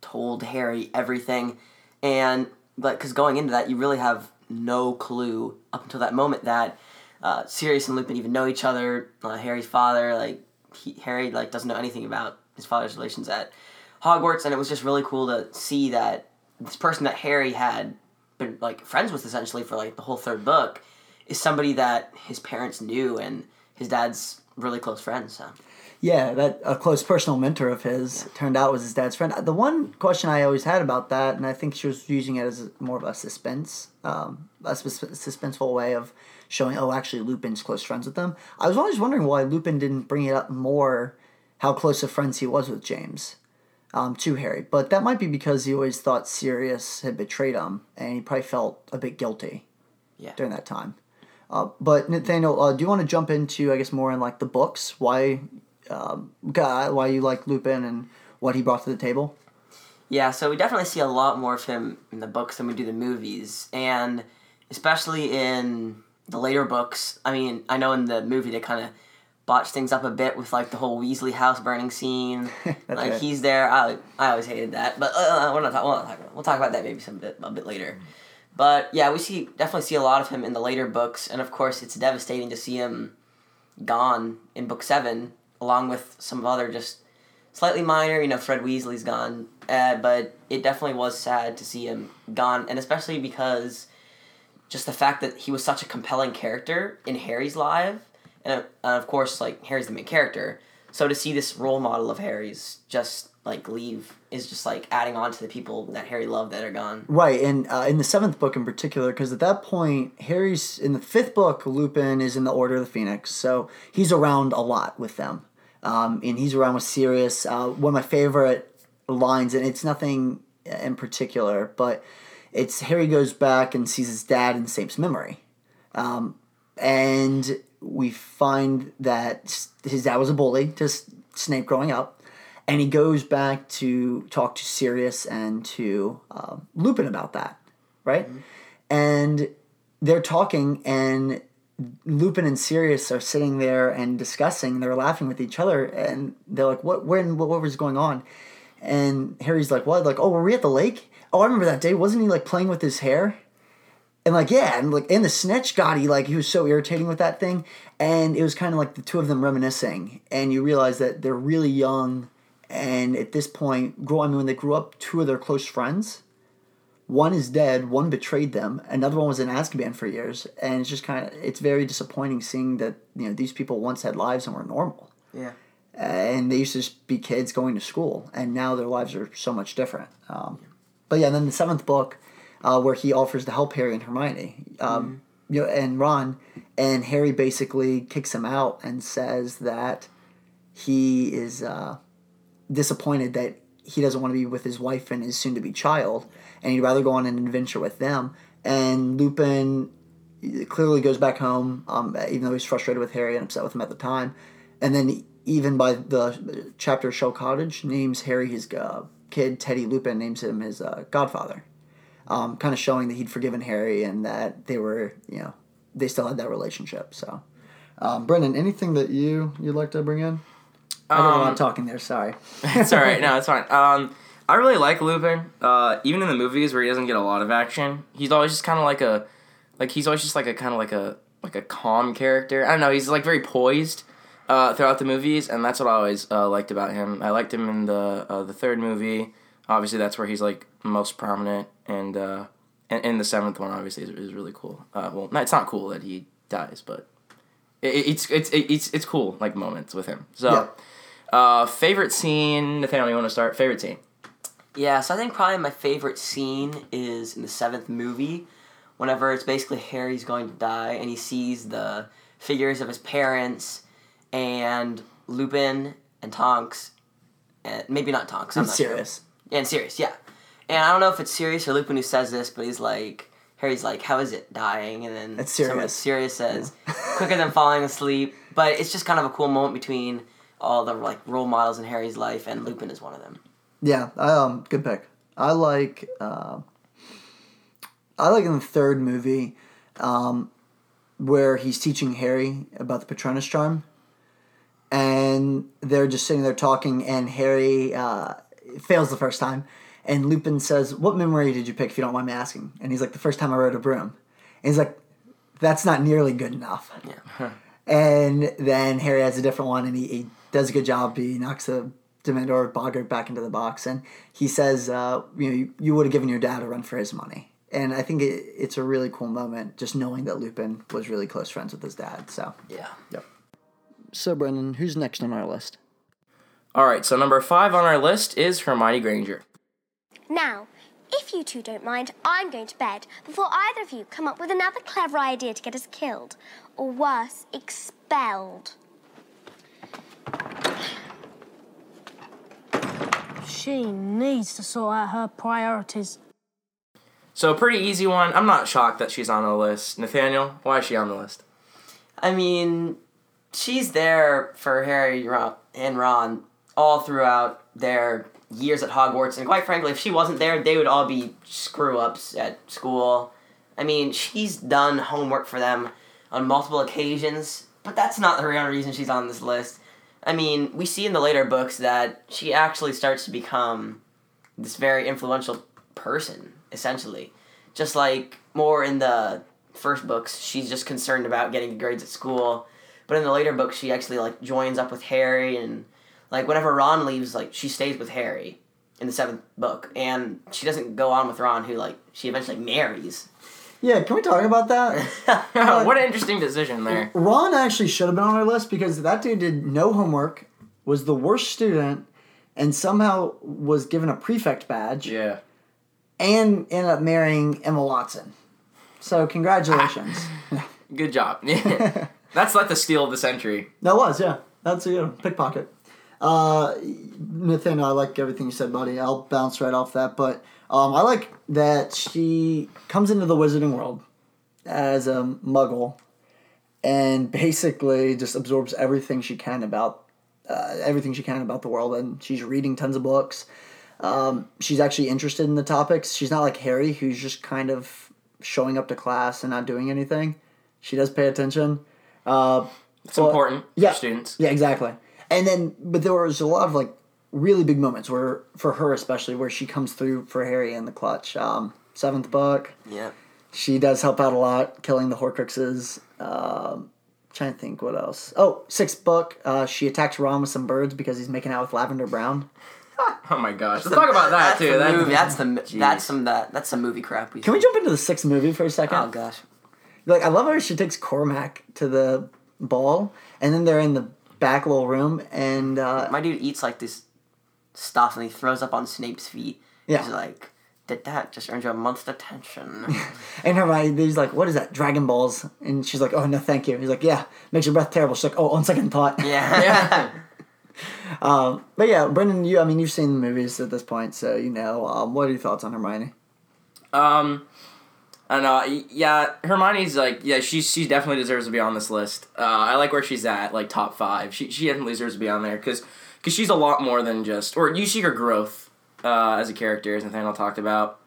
told Harry everything, and like because going into that, you really have no clue up until that moment that uh, Sirius and Lupin even know each other. Uh, Harry's father, like he, Harry, like doesn't know anything about his father's relations at Hogwarts, and it was just really cool to see that this person that Harry had been like friends with essentially for like the whole third book is somebody that his parents knew and his dad's really close friends. So. Yeah, that a close personal mentor of his turned out was his dad's friend. The one question I always had about that, and I think she was using it as more of a suspense, um, a sus- suspenseful way of showing, oh, actually, Lupin's close friends with them. I was always wondering why Lupin didn't bring it up more, how close of friends he was with James, um, to Harry. But that might be because he always thought Sirius had betrayed him, and he probably felt a bit guilty Yeah. during that time. Uh, but Nathaniel, uh, do you want to jump into, I guess, more in like the books? Why, um, guy, why you like Lupin and what he brought to the table? Yeah, so we definitely see a lot more of him in the books than we do the movies, and especially in the later books. I mean, I know in the movie they kind of botched things up a bit with like the whole Weasley house burning scene. like right. he's there. I I always hated that, but uh, we're not talking. We'll, not talk about, we'll talk about that maybe some bit a bit later. But yeah, we see definitely see a lot of him in the later books, and of course it's devastating to see him gone in book seven, along with some other just slightly minor. You know, Fred Weasley's gone, uh, but it definitely was sad to see him gone, and especially because just the fact that he was such a compelling character in Harry's life, and uh, of course, like Harry's the main character. So to see this role model of Harry's just like leave is just like adding on to the people that Harry loved that are gone. Right, and uh, in the seventh book in particular, because at that point, Harry's in the fifth book. Lupin is in the Order of the Phoenix, so he's around a lot with them, um, and he's around with Sirius. Uh, one of my favorite lines, and it's nothing in particular, but it's Harry goes back and sees his dad in Snape's memory, um, and we find that his dad was a bully to Snape growing up, and he goes back to talk to Sirius and to um, Lupin about that, right? And they're talking, and Lupin and Sirius are sitting there and discussing. They're laughing with each other, and they're like, "What? When? What, what was going on?" And Harry's like, "What? Like, oh, were we at the lake? Oh, I remember that day. Wasn't he like playing with his hair?" And like, yeah, and like, in the snitch got he like he was so irritating with that thing, and it was kind of like the two of them reminiscing, and you realize that they're really young, and at this point, grow. I mean, when they grew up, two of their close friends, one is dead, one betrayed them, another one was in Azkaban for years, and it's just kind of it's very disappointing seeing that you know these people once had lives and were normal, Yeah. and they used to just be kids going to school, and now their lives are so much different. Um, but yeah, and then the seventh book, uh, where he offers to help Harry and Hermione, um, you know, and Ron, and Harry basically kicks him out and says that he is uh, disappointed that he doesn't want to be with his wife and his soon-to-be child, and he'd rather go on an adventure with them. And Lupin clearly goes back home, um, even though he's frustrated with Harry and upset with him at the time. And then even by the chapter Shell Cottage, names Harry his uh, kid Teddy Lupin names him his uh, godfather, um, kind of showing that he'd forgiven Harry and that they were you know they still had that relationship. So, um, Brendan, anything that you you'd like to bring in? I don't know. I'm Um, talking there. Sorry. it's all right. No, it's fine. Um, I really like Lupin. Uh, even in the movies where he doesn't get a lot of action, he's always just kind of like a, like he's always just like a kind of like a like a calm character. I don't know. He's like very poised uh, throughout the movies, and that's what I always uh, liked about him. I liked him in the uh, the third movie. Obviously, that's where he's like most prominent, and uh, and, and the seventh one obviously is, is really cool. Uh, well, it's not cool that he dies, but it, it's it's it's it's cool like moments with him. So. Yeah. Uh, favorite scene, Nathaniel, you want to start? Favorite scene? Yeah, so I think probably my favorite scene is in the seventh movie, whenever it's basically Harry's going to die and he sees the figures of his parents and Lupin and Tonks, and maybe not Tonks. I'm And not Sirius. Sure. Yeah, and Sirius, yeah. And I don't know if it's Sirius or Lupin who says this, but he's like, Harry's like, "How is it dying?" And then It's someone- Sirius. Says, "Quicker than falling asleep." But it's just kind of a cool moment between all the like role models in Harry's life, and Lupin is one of them. Yeah, I, um, good pick. I like, uh, I like in the third movie, um, where he's teaching Harry about the Patronus charm, and they're just sitting there talking, and Harry uh, fails the first time, and Lupin says, "What memory did you pick, if you don't mind me asking?" And he's like, "The first time I rode a broom." And he's like, "That's not nearly good enough." Yeah. And then Harry has a different one, and he, he does a good job. He knocks the Dementor Boggart back into the box, and he says, uh, "You know, you, you would have given your dad a run for his money." And I think it, it's a really cool moment, just knowing that Lupin was really close friends with his dad. So Yeah. Yep. So, Brendan, who's next on our list? All right, so number five on our list is Hermione Granger. Now, if you two don't mind, I'm going to bed before either of you come up with another clever idea to get us killed. Or worse, expelled. She needs to sort out her priorities. So a pretty easy one. I'm not shocked that she's on the list. Nathaniel, why is she on the list? I mean, she's there for Harry and Ron all throughout their years at Hogwarts, and quite frankly, if she wasn't there, they would all be screw ups at school. I mean, she's done homework for them on multiple occasions, but that's not the real reason she's on this list. I mean, we see in the later books that she actually starts to become this very influential person, essentially. Just like more in the first books, she's just concerned about getting good grades at school. But in the later books, she actually like joins up with Harry and like whenever Ron leaves, like she stays with Harry in the seventh book, and she doesn't go on with Ron, who like she eventually marries. Yeah, can we talk about that? Oh, uh, what an interesting decision there. Ron actually should have been on our list because that dude did no homework, was the worst student, and somehow was given a prefect badge. Yeah. And ended up marrying Emma Watson. So congratulations. Good job. That's like the steal of the century. that was, yeah. That's a good one. pickpocket. Uh, Nathaniel, I like everything you said, buddy. I'll bounce right off that, but um, I like that she comes into the wizarding world as a muggle and basically just absorbs everything she can about uh, everything she can about the world and she's reading tons of books. Um, she's actually interested in the topics. She's not like harry who's just kind of showing up to class and not doing anything. She does pay attention. Uh, It's important yeah, for students. yeah exactly and then but there was a lot of like really big moments where for her especially where she comes through for harry in the clutch um, seventh book Yeah. she does help out a lot, killing the Horcruxes. Um, trying to think what else. Oh, sixth book. Uh, she attacks Ron with some birds because he's making out with Lavender Brown. Oh my gosh. Let's talk about that that's too. The That's, movie. That's the Jeez. that's some that that's some movie crap. We Can we jump into the sixth movie for a second? Oh gosh. Like I love how she takes Cormac to the ball, and then they're in the back little room, and uh, My dude eats like this stuff and he throws up on Snape's feet. Yeah. He's like, did that just earned you a month's detention? and Hermione, he's like, "What is that? Dragon balls?" And she's like, "Oh no, thank you." He's like, "Yeah, makes your breath terrible." She's like, "Oh, on second thought." yeah. yeah. Um, but yeah, Brendan, you, I mean, you've seen the movies at this point, so you know. Um, what are your thoughts on Hermione? Um, I don't know. Yeah, Hermione's like, yeah, she she definitely deserves to be on this list. Uh, I like where she's at, like top five. She she definitely deserves to be on there because because she's a lot more than just or you see her growth uh, as a character, as Nathaniel talked about.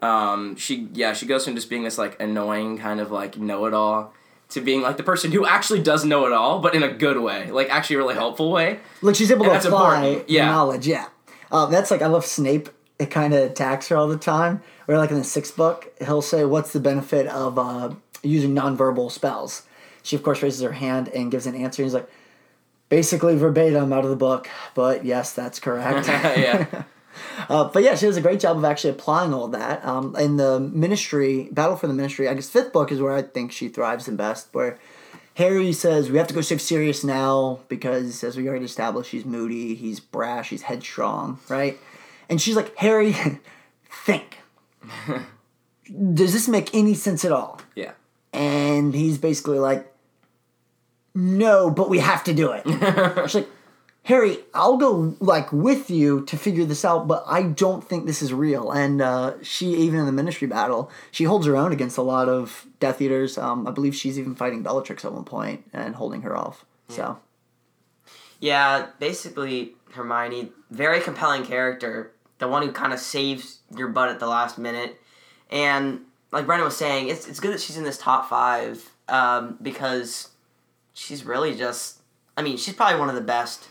Um, she yeah, she goes from just being this like annoying kind of like know it all to being like the person who actually does know it all, but in a good way, like actually a really helpful way. Like she's able And to apply knowledge. Yeah, uh, that's like I love Snape. It kind of attacks her all the time. Or like in the sixth book, he'll say, "What's the benefit of uh, using nonverbal spells?" She of course raises her hand and gives an answer. He's like, basically verbatim out of the book, but yes, that's correct. yeah. Uh, but yeah, she does a great job of actually applying all that. Um, in the Ministry, Battle for the Ministry, I guess fifth book is where I think she thrives the best. Where Harry says we have to go save Sirius now because, as we already established, he's moody, he's brash, he's headstrong, right? And she's like, Harry, think. Does this make any sense at all? Yeah. And he's basically like, no, but we have to do it. She's like, Harry, I'll go like with you to figure this out, but I don't think this is real. And uh, she, even in the Ministry battle, she holds her own against a lot of Death Eaters. Um, I believe she's even fighting Bellatrix at one point and holding her off. So Yeah, basically Hermione, very compelling character, the one who kind of saves your butt at the last minute, and like Brendan was saying, it's it's good that she's in this top five um, because she's really just, I mean, she's probably one of the best,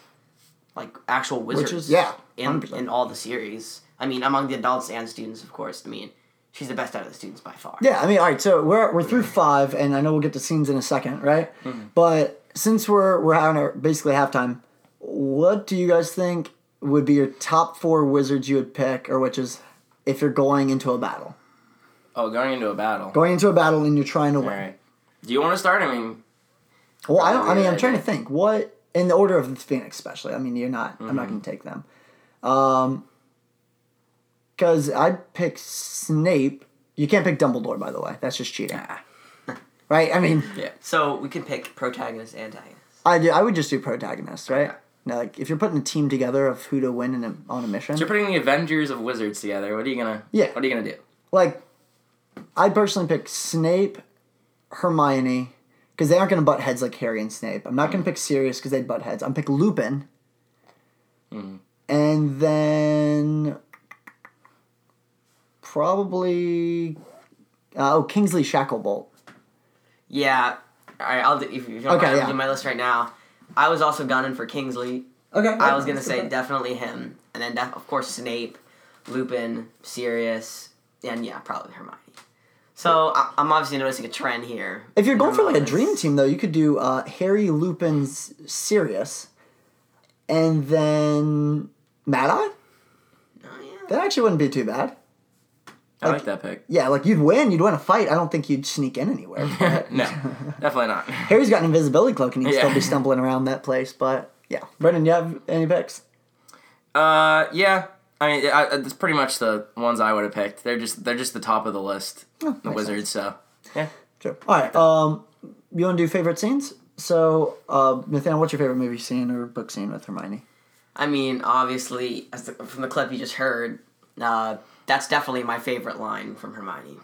like actual wizards, is- yeah, in 100%. in all the series. I mean, among the adults and students, of course. I mean, she's the best out of the students by far. Yeah, I mean, all right. So we're we're through five, and I know we'll get to scenes in a second, right? But since we're we're having our basically halftime, what do you guys think would be your top four wizards you would pick, or which is if you're going into a battle, Oh, going into a battle. going into a battle and you're trying to All win? right. Do you want to start? I mean, Well, I don't. I mean, I'm trying to think. What in the Order of the Phoenix, especially. I mean, you're not. I'm not Mhm. going to take them. Um, because I'd pick Snape. You can't pick Dumbledore, by the way. That's just cheating. right? I mean, yeah. So we can pick protagonist, and antagonist. I do, I would just do protagonist, right? Now, like if you're putting a team together of who to win in a, on a mission, So you're putting the Avengers of Wizards together. What are you gonna? Yeah. What are you gonna do? like I'd personally pick Snape, Hermione, because they aren't going to butt heads like Harry and Snape. I'm not going to pick Sirius because they'd butt heads. I'm pick Lupin, Mhm. and then probably uh, oh Kingsley Shacklebolt. Yeah. All right. I'll do, if you don't Okay, mind, yeah. I'll do my list right now. I was also gunning for Kingsley. Okay, I was gonna say definitely him, and then def- of course Snape, Lupin, Sirius, and yeah, probably Hermione. So I- I'm obviously noticing a trend here. If you're going for like a dream team, though, you could do uh, Harry, Lupin's Sirius, and then Mad Eye. That actually wouldn't be too bad. I like that pick. Yeah, like you'd win, you'd win a fight. I don't think you'd sneak in anywhere. no, definitely not. Harry's got an invisibility cloak and he'd still be stumbling around that place. But yeah, Brendan, you have any picks? Uh, yeah. I mean, I, I- that's pretty much the ones I would have picked. They're just they're just the top of the list. the makes Wizards. So yeah. Sure. All right. Um, you want to do favorite scenes? So, uh, Nathaniel, what's your favorite movie scene or book scene with Hermione? I mean, obviously, as the, from the clip you just heard, uh, that's definitely my favorite line from Hermione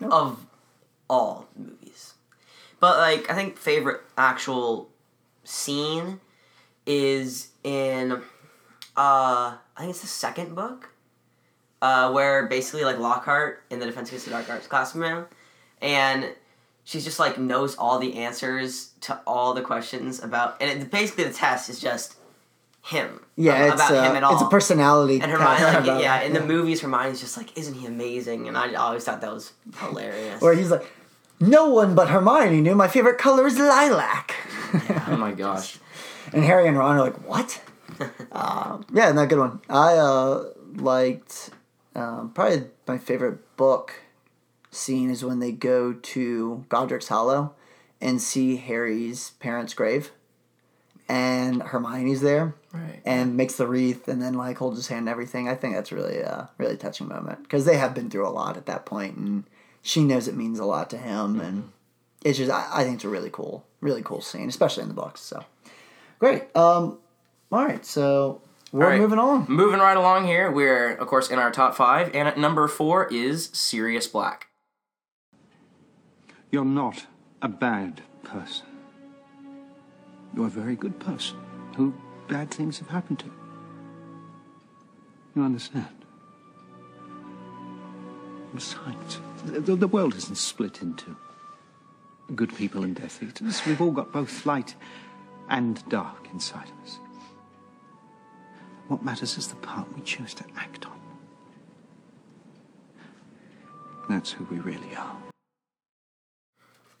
of all movies. But like, I think favorite actual scene is in, uh, I think it's the second book, uh, where basically like Lockhart in the Defense Against the Dark Arts classroom, and she's just like knows all the answers to all the questions about, and it, basically the test is just him. Yeah, ab- it's, about uh, him at all. it's a personality And Hermione, like, about yeah, it, in the yeah. movies, Hermione's just like, isn't he amazing? And I always thought that was hilarious. Where he's like, no one but Hermione knew my favorite color is lilac. Oh my gosh. And Harry and Ron are like, what? um, yeah, no, good one. I uh, liked um, probably my favorite book scene is when they go to Godric's Hollow and see Harry's parents' grave, and Hermione's there, Right. and makes the wreath, and then like holds his hand and everything. I think that's really a really touching moment because they have been through a lot at that point, and she knows it means a lot to him, and it's just I, I think it's a really cool, really cool scene, especially in the books. So great. Um, all right, so we're All right. moving on. Moving right along here, we're of course in our top five, and at number four is Sirius Black. You're not a bad person. You're a very good person who bad things have happened to. You understand? Besides, the, the world isn't split into good people and Death Eaters. We've all got both light and dark inside of us. What matters is the part we choose to act on. That's who we really are.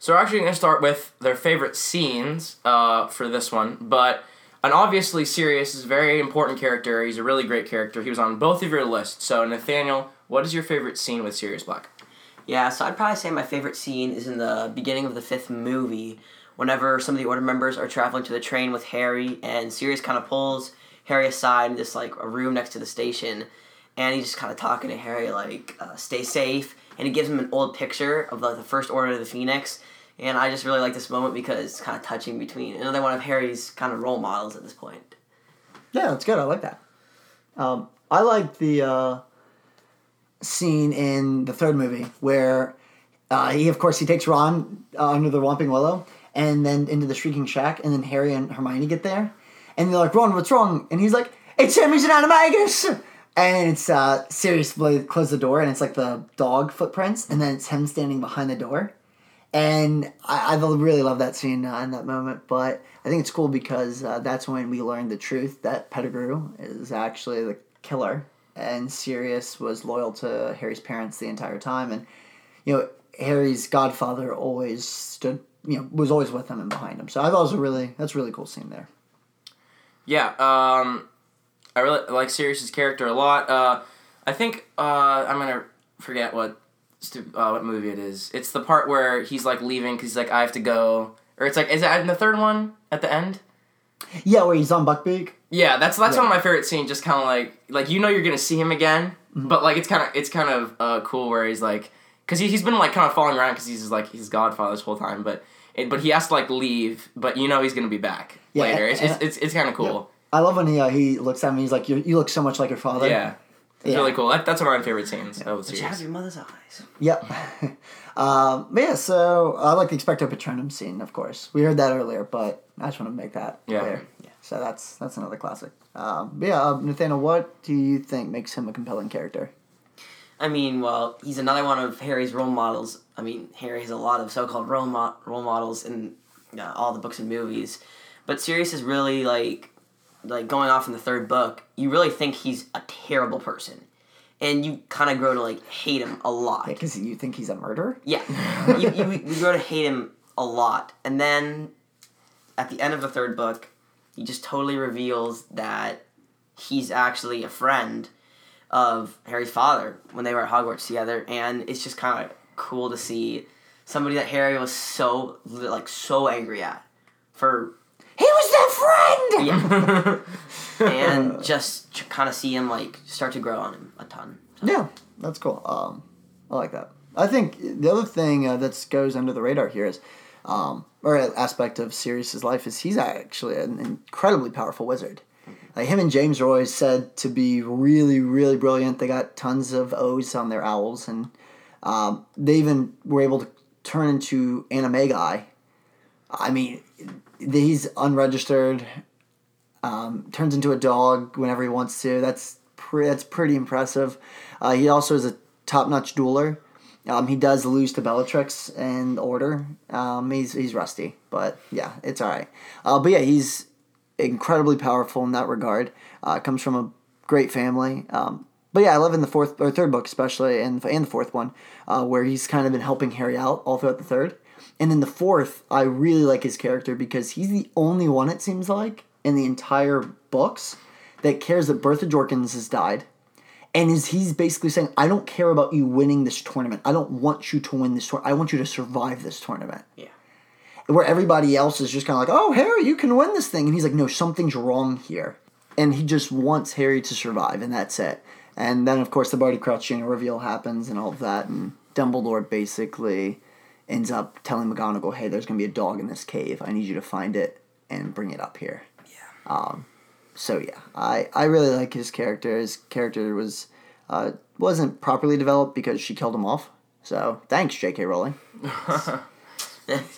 So we're actually going to start with their favorite scenes uh, for this one, but and obviously Sirius is a very important character. He's a really great character. He was on both of your lists. So Nathaniel, what is your favorite scene with Sirius Black? Yeah, so I'd probably say my favorite scene is in the beginning of the fifth movie, whenever some of the Order members are traveling to the train with Harry, and Sirius kind of pulls Harry aside in this like a room next to the station, and he's just kind of talking to Harry like, uh, "Stay safe," and he gives him an old picture of like the First Order of the Phoenix, and I just really like this moment because it's kind of touching between another one of Harry's kind of role models at this point. Yeah, that's good. I like that. Um, I like the uh, scene in the third movie where uh, he, of course, he takes Ron uh, under the Whomping Willow and then into the Shrieking Shack, and then Harry and Hermione get there, and they're like, "Ron, what's wrong?" And he's like, "It's Hermes and Animagus!" And it's uh, Sirius close the door, and it's like the dog footprints, and then it's him standing behind the door. And I, I really love that scene uh, in that moment. But I think it's cool because uh, that's when we learned the truth that Pettigrew is actually the killer, and Sirius was loyal to Harry's parents the entire time. And you know, Harry's godfather always stood, you know, was always with him and behind him. So I thought it was a really that's really cool scene there. Yeah, um, I really like Sirius's character a lot. Uh, I think uh, I'm gonna forget what stu- uh, what movie it is. It's the part where he's like leaving because he's like I have to go, or it's like is it in the third one at the end? Yeah, where he's on Buckbeak. Yeah, that's that's Yeah. one of my favorite scenes. Just kind of like like you know you're gonna see him again, Mm-hmm. but like it's kind of it's kind of uh, cool where he's like because he, he's been like kind of falling around because he's like his godfather this whole time, but it, but he has to like leave, but you know he's gonna be back Yeah, later. and- It's it's, it's, it's kind of cool. I love when he uh, he looks at me. He's like, you you look so much like your father. Yeah, it's Yeah. really cool. That, that's one of my favorite scenes of the But you have series. your mother's eyes. Yep. um, but yeah, so I like the Expecto Patronum scene, of course. We heard that earlier, but I just want to make that Yeah. clear. Yeah. So that's that's another classic. Um, but yeah, uh, Nathaniel, what do you think makes him a compelling character? I mean, well, he's another one of Harry's role models. I mean, Harry has a lot of so-called role, mo- role models in uh, all the books and movies, but Sirius is really like, like going off in the third book. You really think he's a terrible person, and you kind of grow to like hate him a lot. Because you think he's a murderer? Yeah, you, you, you grow to hate him a lot, and then at the end of the third book, he just totally reveals that he's actually a friend of Harry's father when they were at Hogwarts together, and it's just kind of cool to see somebody that Harry was so like so angry at for He was their friend. yeah, and just kind of see him like start to grow on him a ton. Yeah, that's cool. Um, I like that. I think the other thing uh, that goes under the radar here is, um, or an aspect of Sirius's life is he's actually an incredibly powerful wizard. Like him and James are always said to be really, really brilliant. They got tons of O's on their owls, and um, they even were able to turn into Animagi. I mean, he's unregistered. Um, turns into a dog whenever he wants to. That's pre- that's pretty impressive. Uh, he also is a top-notch dueler. Um, he does lose to Bellatrix and Order. Um, he's he's rusty, but yeah, it's all right. Uh, but yeah, he's incredibly powerful in that regard. Uh, comes from a great family. Um, but yeah, I love in the fourth or third book especially, and and the fourth one, uh, where he's kind of been helping Harry out all throughout the third. And then the fourth, I really like his character because he's the only one it seems like in the entire books that cares that Bertha Jorkins has died. And is he's basically saying, I don't care about you winning this tournament. I don't want you to win this tournament. I want you to survive this tournament. Yeah. Where everybody else is just kind of like, oh, Harry, you can win this thing. And he's like, no, something's wrong here. And he just wants Harry to survive, and that's it. And then, of course, the Barty Crouch Jr. reveal happens and all of that. And Dumbledore basically ends up telling McGonagall, hey, there's to be a dog in this cave. I need you to find it and bring it up here. Yeah. Um, so yeah, I, I really like his character. His character was uh, wasn't properly developed because she killed him off. So thanks, J.K. Rowling.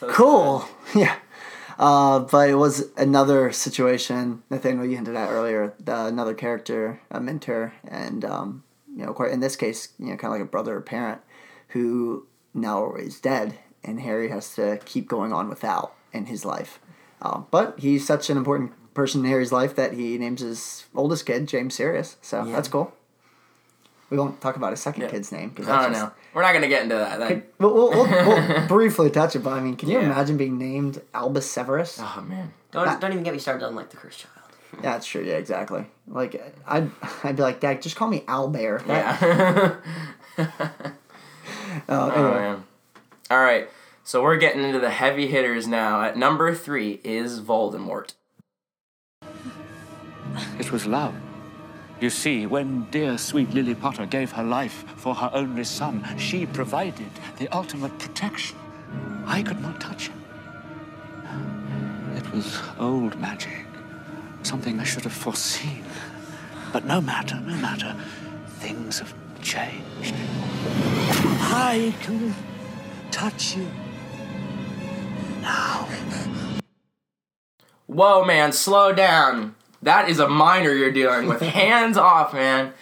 cool. Yeah. Uh, but it was another situation. Nathaniel, you hinted at earlier. The, another character, a mentor, and um, you know, quite in this case, you know, kind of like a brother or parent, who now is dead, and Harry has to keep going on without in his life. Um, but he's such an important person in Harry's life that he names his oldest kid James Sirius. So Yeah. that's cool. We won't talk about his second kid's name because I don't know. We're not gonna get into that. That- We'll, we'll, we'll, we'll briefly touch it, but I mean, can you Yeah. imagine being named Albus Severus? Oh man. Don't don't even get me started on like the cursed child. That's true. Yeah, exactly. Like, I'd, I'd be like, Dad, just call me Owlbear. Yeah. Uh, Oh, anyway. man. All right. So we're getting into the heavy hitters now. At number three is Voldemort. It was love. You see, when dear sweet Lily Potter gave her life for her only son, she provided the ultimate protection. I could not touch him. It was old magic, something I should have foreseen. But no matter, no matter. Things have changed. I can touch you now. Whoa, man, slow down. That is a minor you're dealing with. Hands off, man.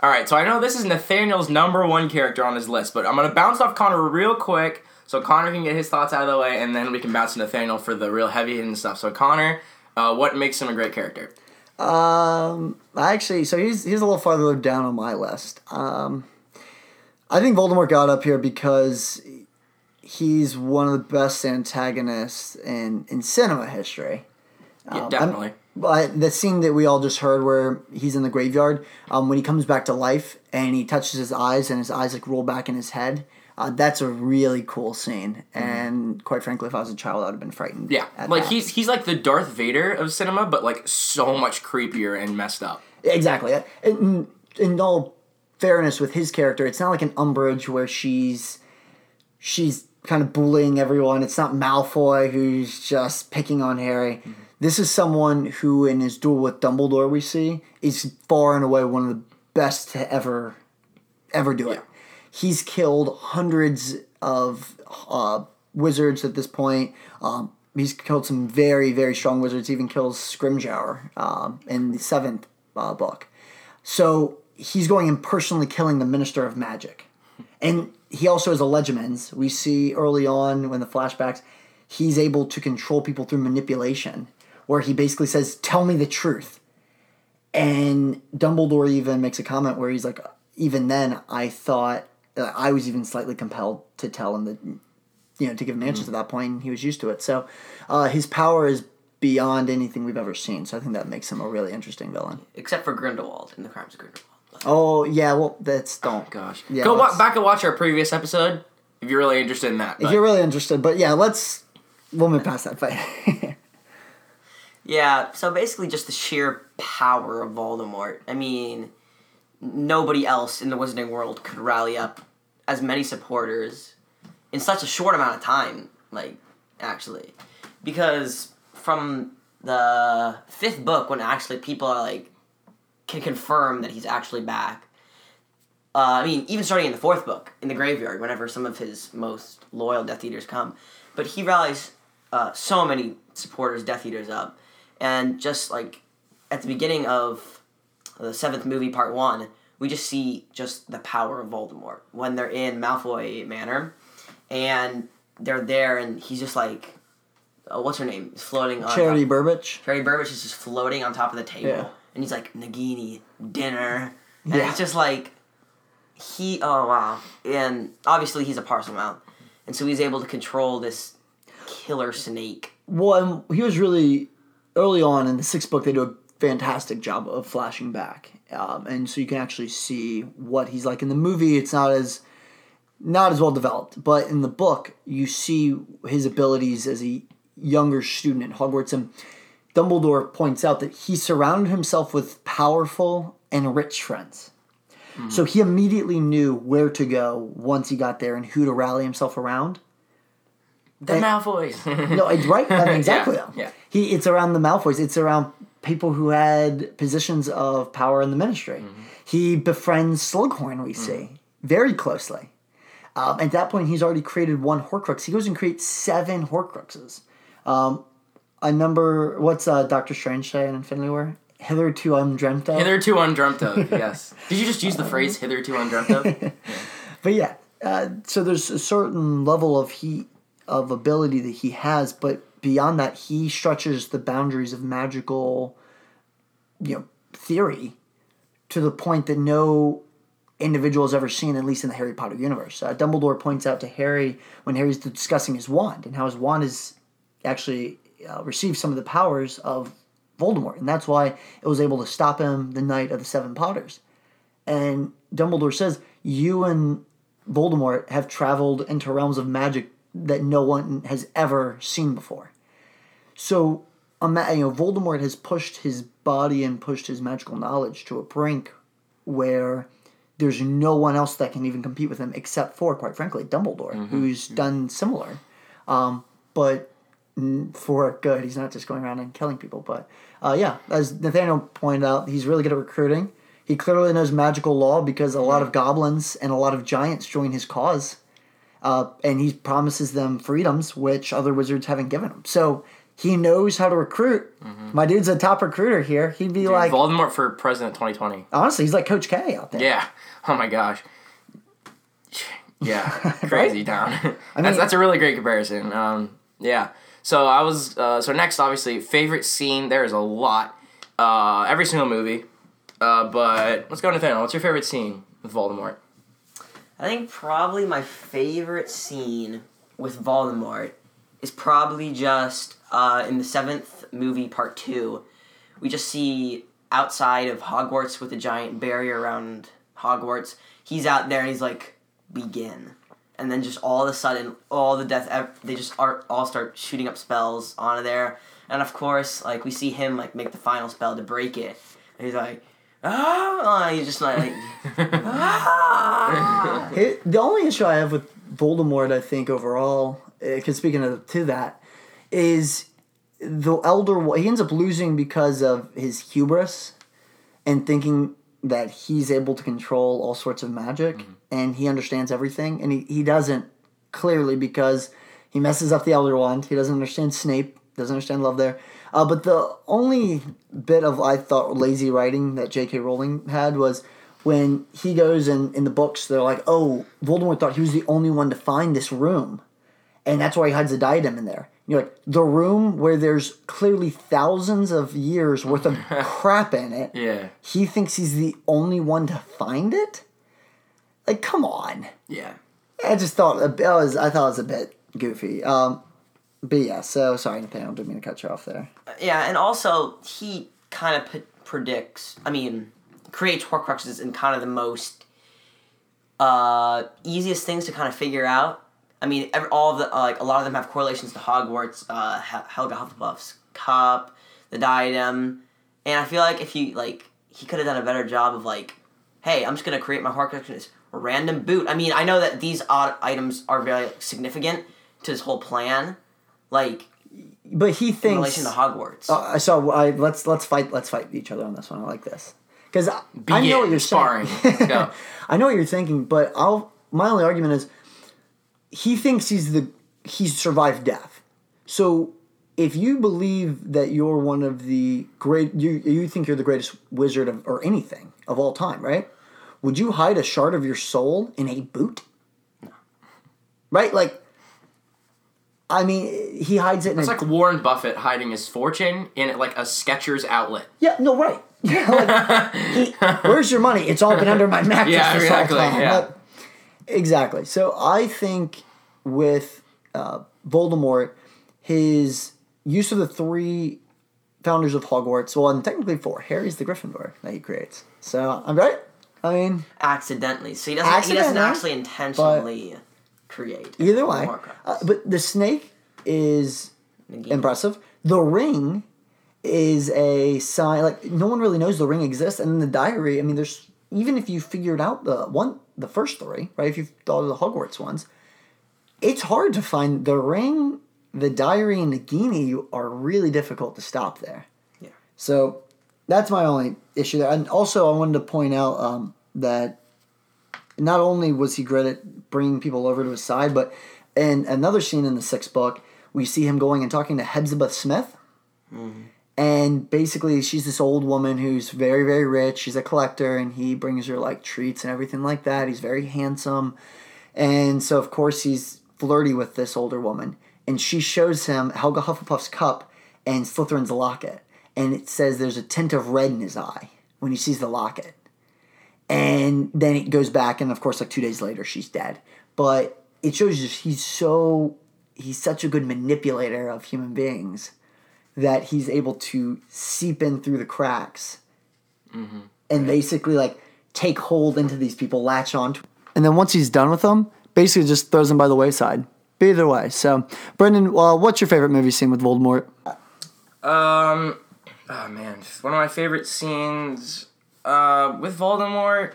All right, so I know this is Nathaniel's number one character on his list, but I'm gonna bounce off Connor real quick so Connor can get his thoughts out of the way, and then we can bounce to Nathaniel for the real heavy hitting stuff. So Connor, uh, what makes him a great character? Um, actually, so he's he's a little farther down on my list. Um, I think Voldemort got up here because he's one of the best antagonists in in cinema history. Yeah, Um, definitely. I'm- But the scene that we all just heard, where he's in the graveyard, um, when he comes back to life and he touches his eyes and his eyes like roll back in his head, Uh, that's a really cool scene, and quite frankly, if I was a child, I'd have been frightened. Yeah, like that. he's he's like the Darth Vader of cinema, but like so much creepier and messed up. Exactly. And in all fairness with his character, it's not like an Umbridge where she's she's kind of bullying everyone. It's not Malfoy who's just picking on Harry. This is someone who, in his duel with Dumbledore, we see is far and away one of the best to ever ever do it. He's killed hundreds of uh, wizards at this point. Um, he's killed some very, very strong wizards. Even kills Scrimgeour um, in the seventh uh, book. So he's going and personally killing the Minister of Magic. And he also has a Legilimens. We see early on when the flashbacks, he's able to control people through manipulation, where he basically says, Tell me the truth. And Dumbledore even makes a comment where he's like, Even then, I thought, uh, I was even slightly compelled to tell him that, you know, to give him answers at that point, and he was used to it. So uh, his power is beyond anything we've ever seen. So I think that makes him a really interesting villain. Except for Grindelwald in the Crimes of Grindelwald. Oh, yeah, well, that's, don't. gosh. Yeah, Go wa- back and watch our previous episode if you're really interested in that. If but- you're really interested, but yeah, let's we'll move past that fight. Yeah, so basically just the sheer power of Voldemort. I mean, nobody else in the Wizarding world could rally up as many supporters in such a short amount of time, like, actually. Because from the fifth book, when actually people are like, can confirm that he's actually back. Uh, I mean, even starting in the fourth book, in the graveyard, whenever some of his most loyal Death Eaters come. But he rallies uh, so many supporters, Death Eaters up. And just like at the beginning of the seventh movie, part one, we just see just the power of Voldemort when they're in Malfoy Manor, and they're there, and he's just like, uh, what's her name? Is floating on Charity top- Burbage. Charity Burbage is just floating on top of the table, Yeah. And he's like Nagini dinner, and Yeah. it's just like he. Oh wow! And obviously he's a Parselmouth, and so he's able to control this killer snake. Well, and he was really early on in the sixth book. They do a fantastic job of flashing back, um, and so you can actually see what he's like in the movie. It's not as not as well developed, but in the book, you see his abilities as a younger student at Hogwarts. And Dumbledore points out that he surrounded himself with powerful and rich friends. So he immediately knew where to go once he got there and who to rally himself around. The And- Malfoys. no, it's right. I mean, exactly. Yeah, yeah. He it's around the Malfoys. It's around people who had positions of power in the ministry. Mm-hmm. He befriends Slughorn. We see very closely. Um, at that point, he's already created one Horcrux. He goes and creates seven Horcruxes. Um, a number. What's uh, Doctor Strange say in Infinity War? Hitherto undreamt of. Hitherto undreamt of, yes. Did you just use the phrase hitherto undreamt of? But yeah, uh, so there's a certain level of he of ability that he has, but beyond that, he stretches the boundaries of magical, you know, theory to the point that no individual has ever seen, at least in the Harry Potter universe. Uh, Dumbledore points out to Harry when Harry's discussing his wand and how his wand is actually uh, received some of the powers of Voldemort, and that's why it was able to stop him the night of the Seven Potters. And Dumbledore says, You and Voldemort have traveled into realms of magic that no one has ever seen before. So, ima- you know, Voldemort has pushed his body and pushed his magical knowledge to a brink where there's no one else that can even compete with him except for, quite frankly, Dumbledore, who's done similar. Um, but for good, he's not just going around and killing people. But uh, yeah, as Nathaniel pointed out, he's really good at recruiting. He clearly knows magical law because a lot of goblins and a lot of giants join his cause. Uh, and he promises them freedoms, which other wizards haven't given him. So he knows how to recruit. My dude's a top recruiter here. He'd be Dude, like, Voldemort for president 2020. honestly, he's like Coach K out there. Yeah. Oh my gosh. Yeah. Crazy town. I that's that's a really great comparison. Um, yeah. So I was uh, so next obviously favorite scene. There is a lot. Uh, every single movie. Uh, but let's go Nathaniel. What's your favorite scene with Voldemort? I think probably my favorite scene with Voldemort is probably just uh, in the seventh movie, part two. We just see outside of Hogwarts with a giant barrier around Hogwarts. He's out there and he's like, begin. And then just all of a sudden, all the death they just are all start shooting up spells onto there, and of course, like we see him like make the final spell to break it, and he's like, ah, he's just like, ah. It- the only issue I have with Voldemort, I think overall, because speaking of to that, is the Elder. He ends up losing because of his hubris and thinking that he's able to control all sorts of magic and he understands everything, and he, he doesn't clearly because he messes up the Elder Wand. He doesn't understand Snape. Doesn't understand love there. Uh, but the only bit of I thought lazy writing that J.K. Rowling had was when he goes and in the books they're like, oh, Voldemort thought he was the only one to find this room, and that's why he hides the diadem in there. And you're like the room where there's clearly thousands of years worth of crap in it. Yeah. He thinks he's the only one to find it. Like, come on. Yeah. I just thought it was. I thought it was a bit goofy. Um, but yeah. So sorry, Nathaniel. Didn't mean to cut you off there. Yeah, and also he kind of p- predicts. I mean, creates Horcruxes in kind of the most uh, easiest things to kind of figure out. I mean, every, all the uh, like a lot of them have correlations to Hogwarts, uh, Helga Hufflepuff's cup, the diadem, and I feel like if you like, he could have done a better job of like, hey, I'm just gonna create my Horcrux in this random boot. I mean, I know that these odd items are very significant to his whole plan, like But he thinks in thinks relation to Hogwarts. Uh, so I let's let's fight let's fight each other on this one. I like this because I, I Begin. know what you're Sparring. saying. Let's go. I know what you're thinking, but I'll my only argument is he thinks he's the he's survived death. So if you believe that you're one of the great you you think you're the greatest wizard of or anything of all time, right? Would you hide a shard of your soul in a boot? Right? Like I mean, he hides it in It's like Warren Buffett hiding his fortune in like a Skechers outlet. Yeah, no, right. Yeah, like, he, where's your money? It's all been under my mattress Yeah, exactly, yeah. Like, exactly. So I think with uh, Voldemort, his use of the three founders of Hogwarts, well, and technically four. Harry's the Gryffindor that he creates. So I'm right. I mean, accidentally. So he doesn't. He doesn't actually intentionally create. either way. Uh, but the snake is impressive. The ring is a sign. Like no one really knows the ring exists, and in the diary, I mean, there's even if you figured out the one, the first three, right? If you've thought of the Hogwarts ones, it's hard to find the ring, the diary, and the Nagini are really difficult to stop there. Yeah. So that's my only issue there. And also, I wanted to point out um, that not only was he great at bringing people over to his side, but in another scene in the sixth book, we see him going and talking to Hepzibah Smith. And basically, she's this old woman who's very, very rich. She's a collector, and he brings her like treats and everything like that. He's very handsome. And so, of course, he's flirty with this older woman. And she shows him Helga Hufflepuff's cup and Slytherin's locket. And it says there's a tint of red in his eye when he sees the locket. And then it goes back, and of course, like two days later, she's dead. But it shows you he's so, he's such a good manipulator of human beings that he's able to seep in through the cracks and basically like take hold into these people, latch on to. And then once he's done with them, basically just throws them by the wayside. But either way, so Brendan, well, what's your favorite movie scene with Voldemort? Um, oh man, one of my favorite scenes uh, with Voldemort.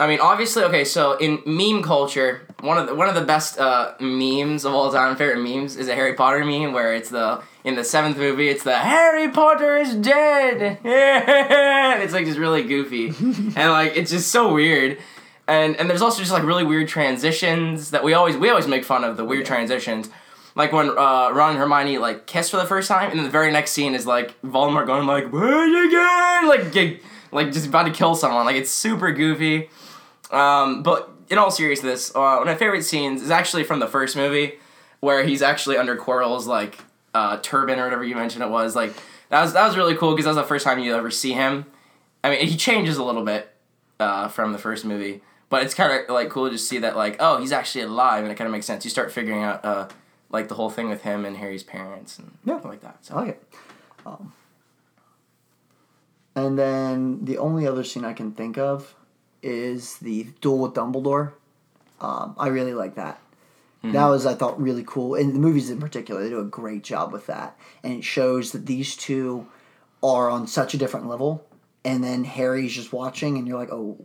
I mean, obviously, okay. So in meme culture, one of the, one of the best uh, memes of all time, favorite memes, is a Harry Potter meme where it's the in the seventh movie, it's the Harry Potter is dead. it's like just really goofy, and like it's just so weird. And and there's also just like really weird transitions that we always we always make fun of the weird transitions. Like when uh, Ron and Hermione like kiss for the first time, and then the very next scene is like Voldemort going like "Wait again," like get, like just about to kill someone. Like it's super goofy. Um, but in all seriousness, uh, one of my favorite scenes is actually from the first movie, where he's actually under Quirrell's like uh, turban or whatever you mentioned it was. Like that was that was really cool because that was the first time you ever see him. I mean, he changes a little bit uh, from the first movie, but it's kind of like cool to just see that like oh he's actually alive and it kind of makes sense. You start figuring out uh, like the whole thing with him and Harry's parents and Yeah. stuff like that. So I like it. Um, and then the only other scene I can think of is the duel with Dumbledore Um, I really like that. Mm-hmm. That was I thought really cool, and the movies in particular they do a great job with that, and it shows that these two are on such a different level, and then Harry's just watching, and you're like, oh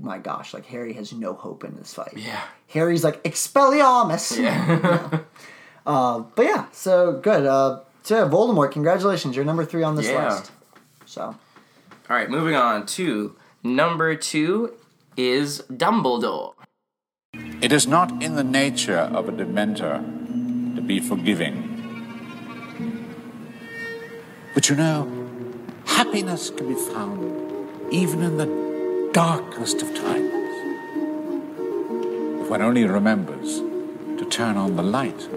my gosh, like Harry has no hope in this fight. Yeah. Harry's like Expelliarmus. Yeah. Uh, but yeah, so good. Uh, so yeah, Voldemort, congratulations, you're number three on this Yeah. list. So All right, moving on to number two is Dumbledore. It is not in the nature of a Dementor to be forgiving. But you know, happiness can be found even in the darkest of times. If one only remembers to turn on the light.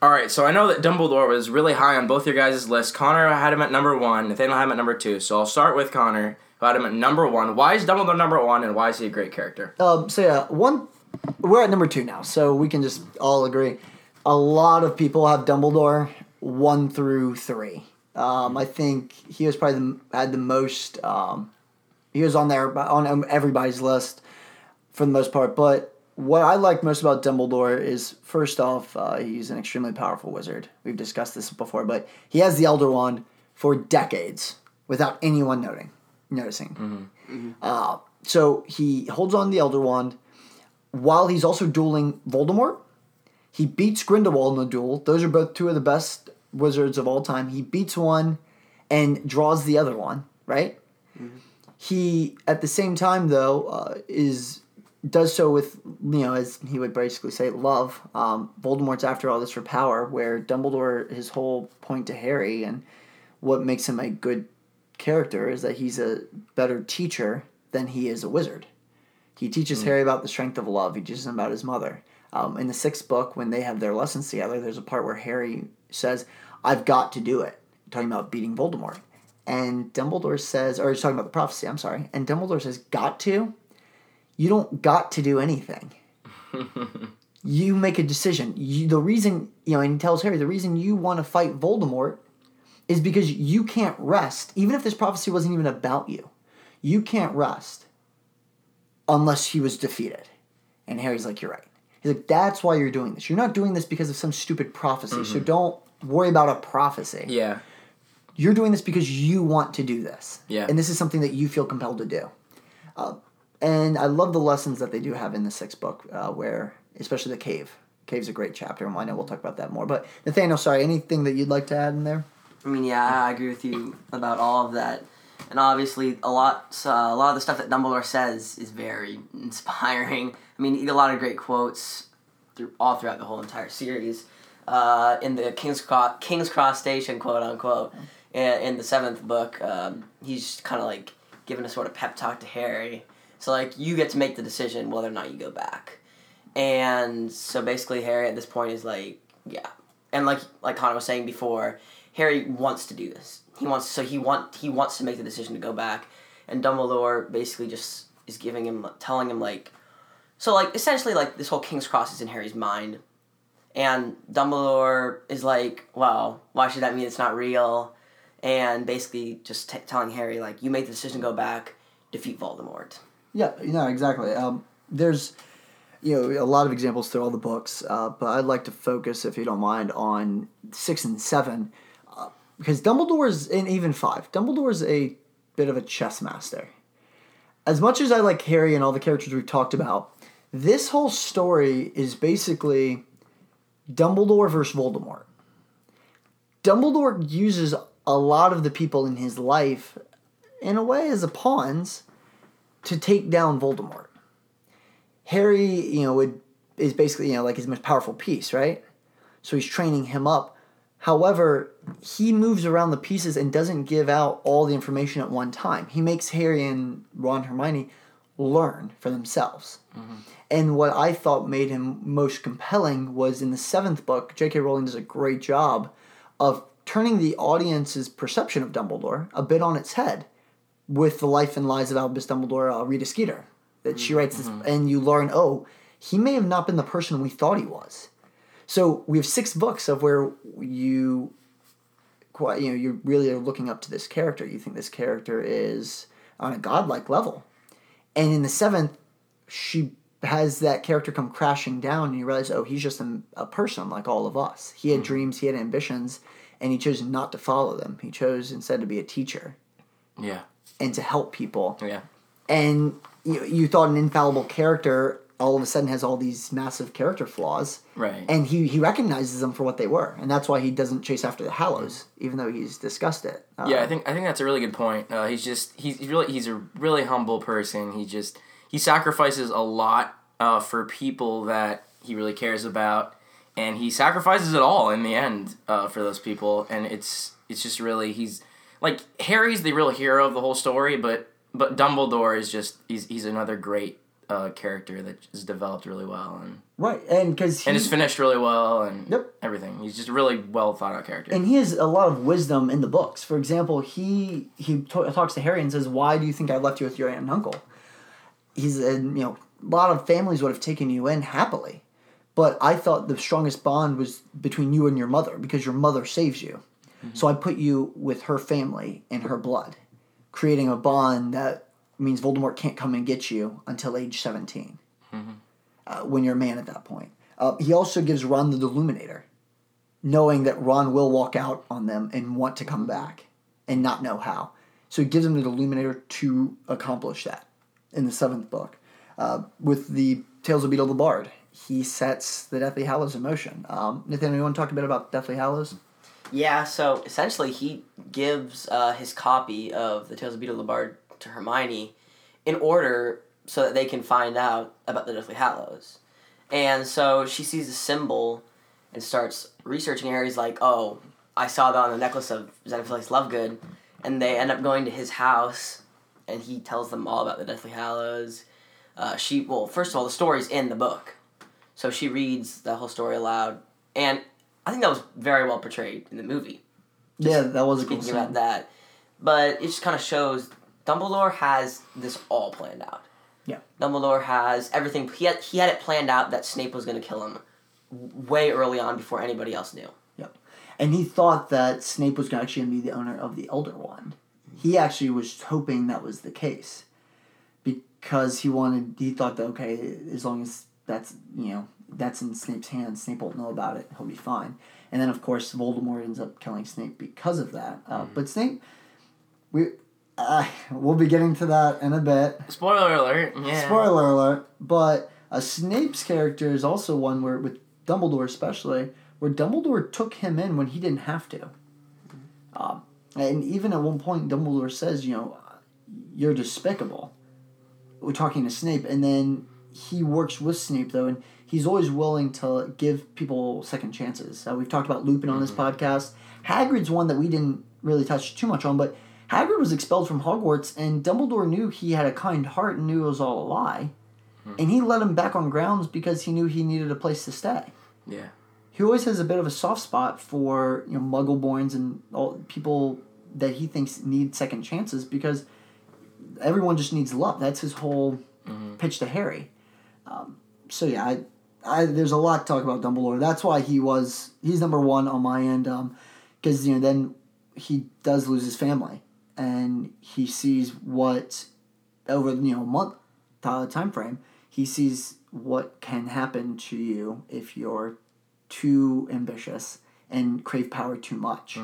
All right, so I know that Dumbledore was really high on both your guys' lists. Connor had him at number one. Nathaniel had him at number two. So I'll start with Connor, who had him at number one. Why is Dumbledore number one, and why is he a great character? Um, so yeah, one we're at number two now, so we can just all agree. A lot of people have Dumbledore one through three. Um, I think he was probably the, had the most. Um, he was on there on everybody's list for the most part. But what I like most about Dumbledore is first off, uh, he's an extremely powerful wizard. We've discussed this before, but he has the Elder Wand for decades without anyone noting, noticing. Uh, so he holds on to the Elder Wand while he's also dueling Voldemort. He beats Grindelwald in the duel. Those are both two of the best wizards of all time. He beats one and draws the other one, right? He, at the same time, though, uh, is does so with you know as he would basically say love. Um, Voldemort's after all this for power, where Dumbledore his whole point to Harry and what makes him a good character is that he's a better teacher than he is a wizard. He teaches Mm. Harry about the strength of love. He teaches him about his mother. Um, in the sixth book, when they have their lessons together, there's a part where Harry says, "I've got to do it," talking about beating Voldemort. And Dumbledore says, or he's talking about the prophecy. I'm sorry. And Dumbledore says, "Got to? You don't got to do anything. you make a decision. You, the reason, you know, and he tells Harry, the reason you want to fight Voldemort is because you can't rest. Even if this prophecy wasn't even about you, you can't rest unless he was defeated. And Harry's like, You're right. He's like, That's why you're doing this. You're not doing this because of some stupid prophecy. So Mhm. don't worry about a prophecy. Yeah. You're doing this because you want to do this. Yeah. And this is something that you feel compelled to do. Uh, and I love the lessons that they do have in the sixth book, uh, where, especially the cave. Cave's a great chapter, and I know we'll talk about that more. But Nathaniel, sorry, anything that you'd like to add in there? I mean, yeah, I agree with you about all of that, and obviously a lot, uh, a lot of the stuff that Dumbledore says is very inspiring. I mean, a lot of great quotes through all throughout the whole entire series. Uh, in the King's Cross, King's Cross Station, quote unquote, in, in the seventh book, um, he's kind of like giving a sort of pep talk to Harry. So like, you get to make the decision whether or not you go back. And so basically, Harry at this point is like, yeah, and like like Connor was saying before, Harry wants to do this. He wants so he want he wants to make the decision to go back, and Dumbledore basically just is giving him telling him like, so like essentially like this whole King's Cross is in Harry's mind, and Dumbledore is like, well, why should that mean it's not real? And basically just t- telling Harry like, you make the decision to go back, defeat Voldemort. Yeah, no, exactly. Um, there's, you know, a lot of examples through all the books, uh, but I'd like to focus, if you don't mind, on six and seven, uh, because Dumbledore's and even five. Dumbledore's a bit of a chess master. As much as I like Harry and all the characters we've talked about, this whole story is basically Dumbledore versus Voldemort. Dumbledore uses a lot of the people in his life, in a way, as a pawns to take down Voldemort. Harry, you know, would is basically you know like his most powerful piece, right? So he's training him up. However, he moves around the pieces and doesn't give out all the information at one time. He makes Harry and Ron Hermione learn for themselves. Mm-hmm. And what I thought made him most compelling was in the seventh book, J.K. Rowling does a great job of turning the audience's perception of Dumbledore a bit on its head with the life and lies of Albus Dumbledore, uh, Rita Skeeter. That she writes this, and you learn, oh, he may have not been the person we thought he was. So we have six books of where you, quite, you know, you really are looking up to this character. You think this character is on a godlike level, And in the seventh, she has that character come crashing down, and you realize, oh, he's just a, a person like all of us. He had dreams, he had ambitions, and he chose not to follow them. He chose instead to be a teacher Yeah. And to help people. Yeah. And you, you thought an infallible character all of a sudden has all these massive character flaws. Right. And he, he recognizes them for what they were. And that's why he doesn't chase after the Hallows, even though he's discussed it. Uh, yeah, I think I think that's a really good point. Uh, he's just he's he's really he's a really humble person. He just he sacrifices a lot uh, for people that he really cares about, and he sacrifices it all in the end uh, for those people. And it's it's just really he's like Harry's the real hero of the whole story, but but Dumbledore is just he's he's another great uh, character that is developed really well and Right. And because and is finished really well and yep. everything. He's just a really well thought out character. and he has a lot of wisdom in the books. For example, he he to- talks to Harry and says, "Why do you think I left you with your aunt and uncle?" He's a you know a lot of families would have taken you in happily, but I thought the strongest bond was between you and your mother because your mother saves you. So I put you with her family and her blood, creating a bond that means Voldemort can't come and get you until age seventeen, uh, when you're a man at that point. Uh, he also gives Ron the Deluminator, knowing that Ron will walk out on them and want to come back and not know how. So he gives him the Deluminator to accomplish that in the seventh book. Uh, with the Tales of Beedle the Bard, he sets the Deathly Hallows in motion. Um, Nathaniel, you want to talk a bit about Deathly Hallows? Yeah, so essentially he gives uh, his copy of the Tales of Beedle Bard to Hermione in order so that they can find out about the Deathly Hallows. And so she sees the symbol and starts researching. Harry's like, oh, I saw that on the necklace of Xenophilius Lovegood. And they end up going to his house and he tells them all about the Deathly Hallows. Uh, she, well, first of all, the story's in the book. So she reads the whole story aloud. And I think that was very well portrayed in the movie. Yeah, that was a cool Speaking about scene. that. But it just kind of shows Dumbledore has this all planned out. Yeah. Dumbledore has everything. He had, he had it planned out that Snape was going to kill him way early on before anybody else knew. Yep. And he thought that Snape was actually going to be the owner of the Elder Wand. He actually was hoping that was the case because he wanted, he thought that, okay, as long as that's, you know, that's in Snape's hands, Snape won't know about it, he'll be fine. And then, of course, Voldemort ends up killing Snape because of that. Uh, But Snape, we, uh, we'll be getting to that in a bit. Spoiler alert. Yeah. Spoiler alert. But uh, Snape's character is also one where, with Dumbledore especially, where Dumbledore took him in when he didn't have to. Um, and even at one point, Dumbledore says, you know, you're despicable. We're talking to Snape. And then he works with Snape, though, and he's always willing to give people second chances. Uh, we've talked about Lupin on this podcast. Hagrid's one that we didn't really touch too much on, but Hagrid was expelled from Hogwarts, and Dumbledore knew he had a kind heart and knew it was all a lie. And he let him back on grounds because he knew he needed a place to stay. Yeah. He always has a bit of a soft spot for you know Muggleborns and all people that he thinks need second chances because everyone just needs love. That's his whole pitch to Harry. Um, so yeah, I, I there's a lot to talk about Dumbledore. That's why he was he's number one on my end because you know then he does lose his family and he sees what over you know a month time frame he sees what can happen to you if you're too ambitious and crave power too much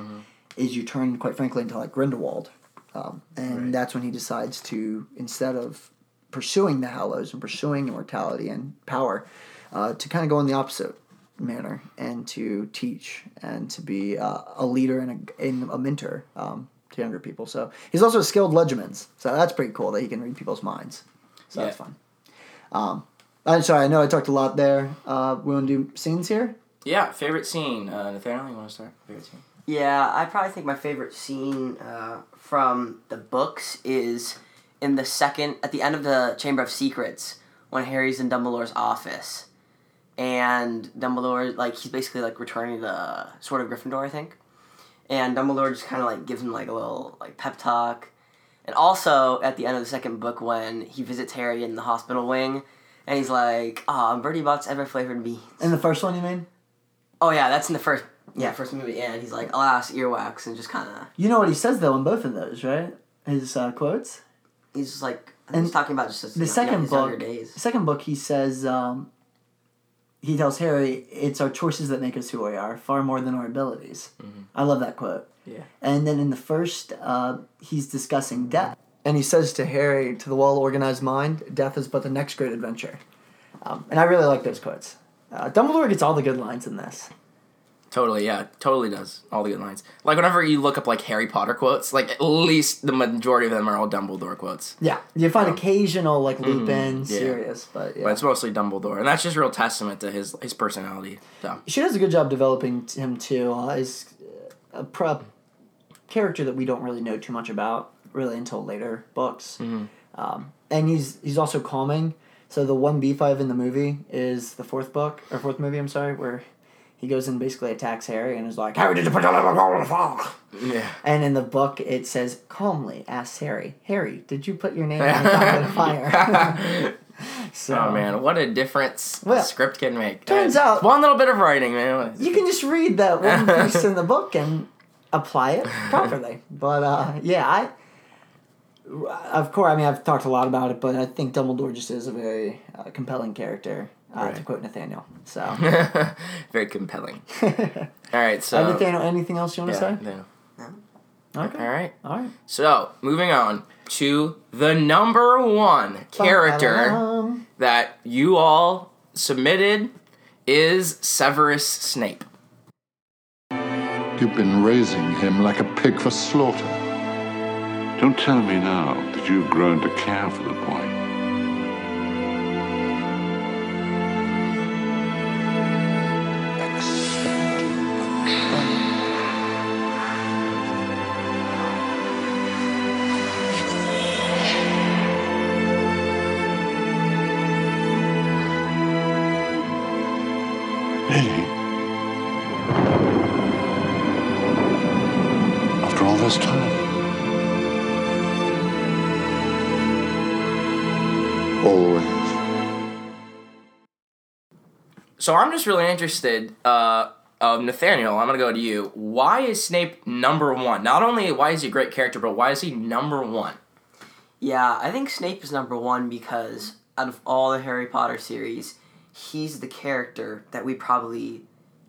is you turn quite frankly into like Grindelwald um, and that's when he decides to instead of pursuing the Hallows and pursuing immortality and power uh, to kind of go in the opposite manner and to teach and to be uh, a leader and a, and a mentor um, to younger people. So he's also a skilled Legilimens. So that's pretty cool that he can read people's minds. So that's fun. Um, I'm sorry, I know I talked a lot there. Uh, we want to do scenes here? Yeah. Favorite scene. Uh, Nathaniel, you want to start? Favorite scene. Yeah, I probably think my favorite scene uh, from the books is in the second, at the end of the Chamber of Secrets, when Harry's in Dumbledore's office. And Dumbledore, like, he's basically, like, returning the Sword of Gryffindor, I think. And Dumbledore just kind of, like, gives him, like, a little, like, pep talk. And also, at the end of the second book, when he visits Harry in the hospital wing, and he's like, "Ah, Bertie Bott's ever flavored beans." In the first one, you mean? Oh yeah, that's in the first yeah first movie, yeah, and he's like, "Alas, earwax," and just kind of You know what he says though in both of those, right? His uh, quotes. he's just like, think he's talking about just his, the you know, second book. second book, he says, um, he tells Harry, "It's our choices that make us who we are, far more than our abilities." I love that quote. Yeah. And then in the first, uh, he's discussing death, and he says to Harry, "To the well-organized mind, death is but the next great adventure." Um, and I really like those quotes. Uh, Dumbledore gets all the good lines in this. Totally, yeah, totally does all the good lines. Like whenever you look up like Harry Potter quotes, like at least the majority of them are all Dumbledore quotes. Yeah, you find occasional like Lupin, Mhm, yeah. Sirius, but yeah. But it's mostly Dumbledore, and that's just real testament to his his personality. So She does a good job developing him too. Uh, he's a pro- character that we don't really know too much about really until later books. Um, and he's he's also calming. So the one B five in the movie is the fourth book or fourth movie. I'm sorry, where he goes and basically attacks Harry and is like, "Harry, did you put your ball in the fog?" yeah, And in the book, it says calmly asks Harry, "Harry, did you put your name on top of the fire?" so oh man, what a difference Well, the script can make. turns out- one little bit of writing, man. you can just read that one piece in the book and apply it properly. But uh, yeah, I of course, I mean, I've talked a lot about it, but I think Dumbledore just is a very uh, compelling character, uh, to quote Nathaniel. So, Very compelling. all right, so Uh, Nathaniel, anything else you want to yeah, say? no. Okay. All right. All right. So moving on to the number one character Ba-ba-dum. that you all submitted is Severus Snape. You've been raising him like a pig for slaughter. Don't tell me now that you've grown to care for the boy. So I'm just really interested. Uh, of Nathaniel, I'm gonna go to you. Why is Snape number one? Not only why is he a great character, but why is he number one? Yeah, I think Snape is number one because out of all the Harry Potter series, he's the character that we probably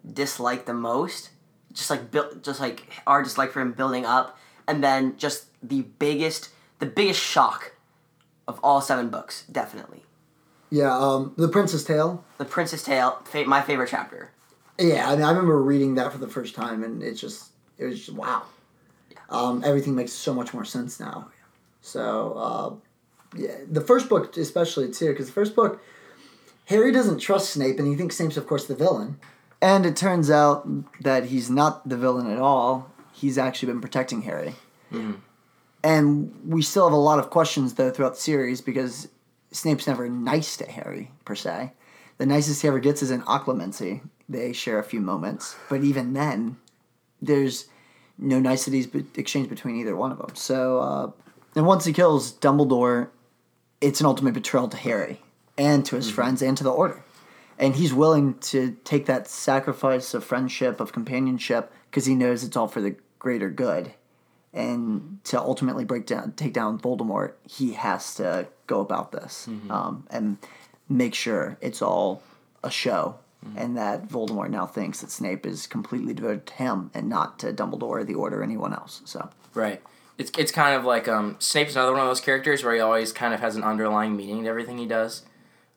dislike the most. Just like built, just like our dislike for him building up, and then just the biggest, the biggest shock of all seven books, definitely. Yeah, um, The Prince's Tale. The Prince's Tale, fa- my favorite chapter. Yeah, I mean, I remember reading that for the first time, and it's just, it was just, wow. Um, everything makes so much more sense now. So, uh, yeah, the first book, especially, too, because the first book, Harry doesn't trust Snape, and he thinks Snape's, of course, the villain. And it turns out that he's not the villain at all. He's actually been protecting Harry. And we still have a lot of questions, though, throughout the series because Snape's never nice to Harry, per se. The nicest he ever gets is in Occlumency. They share a few moments, but even then, there's no niceties be- exchanged between either one of them. So, uh, and once he kills Dumbledore, it's an ultimate betrayal to Harry and to his friends and to the Order. And he's willing to take that sacrifice of friendship, of companionship, because he knows it's all for the greater good. And to ultimately break down, take down Voldemort, he has to go about this um, and make sure it's all a show, and that Voldemort now thinks that Snape is completely devoted to him and not to Dumbledore, the Order, or anyone else. So Right. It's it's kind of like um, Snape's another one of those characters where he always kind of has an underlying meaning to everything he does.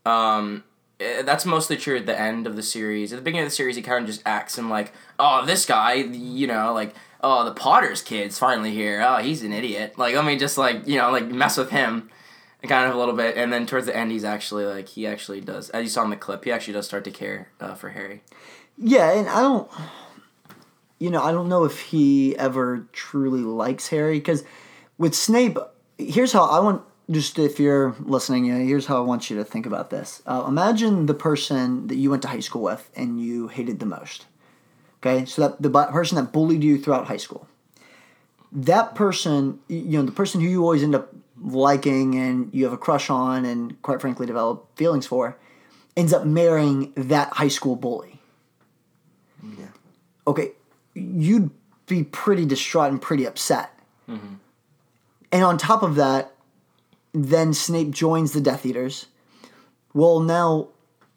Um, eh, that's mostly true at the end of the series. At the beginning of the series, he kind of just acts and like, oh, this guy, you know, like, oh, the Potter's kid's finally here. Oh, he's an idiot. Like, let me just like, you know, like mess with him, kind of a little bit. And then towards the end, he's actually like, he actually does, as you saw in the clip, he actually does start to care uh, for Harry. Yeah, and I don't, you know, I don't know if he ever truly likes Harry because with Snape, here's how I want. Just if you're listening, here's how I want you to think about this. Uh, imagine the person that you went to high school with and you hated the most. Okay, so that the person that bullied you throughout high school. That person, you know, the person who you always end up liking and you have a crush on and quite frankly develop feelings for, ends up marrying that high school bully Yeah. okay, you'd be pretty distraught and pretty upset. Mm-hmm. And on top of that, then Snape joins the Death Eaters. Well, now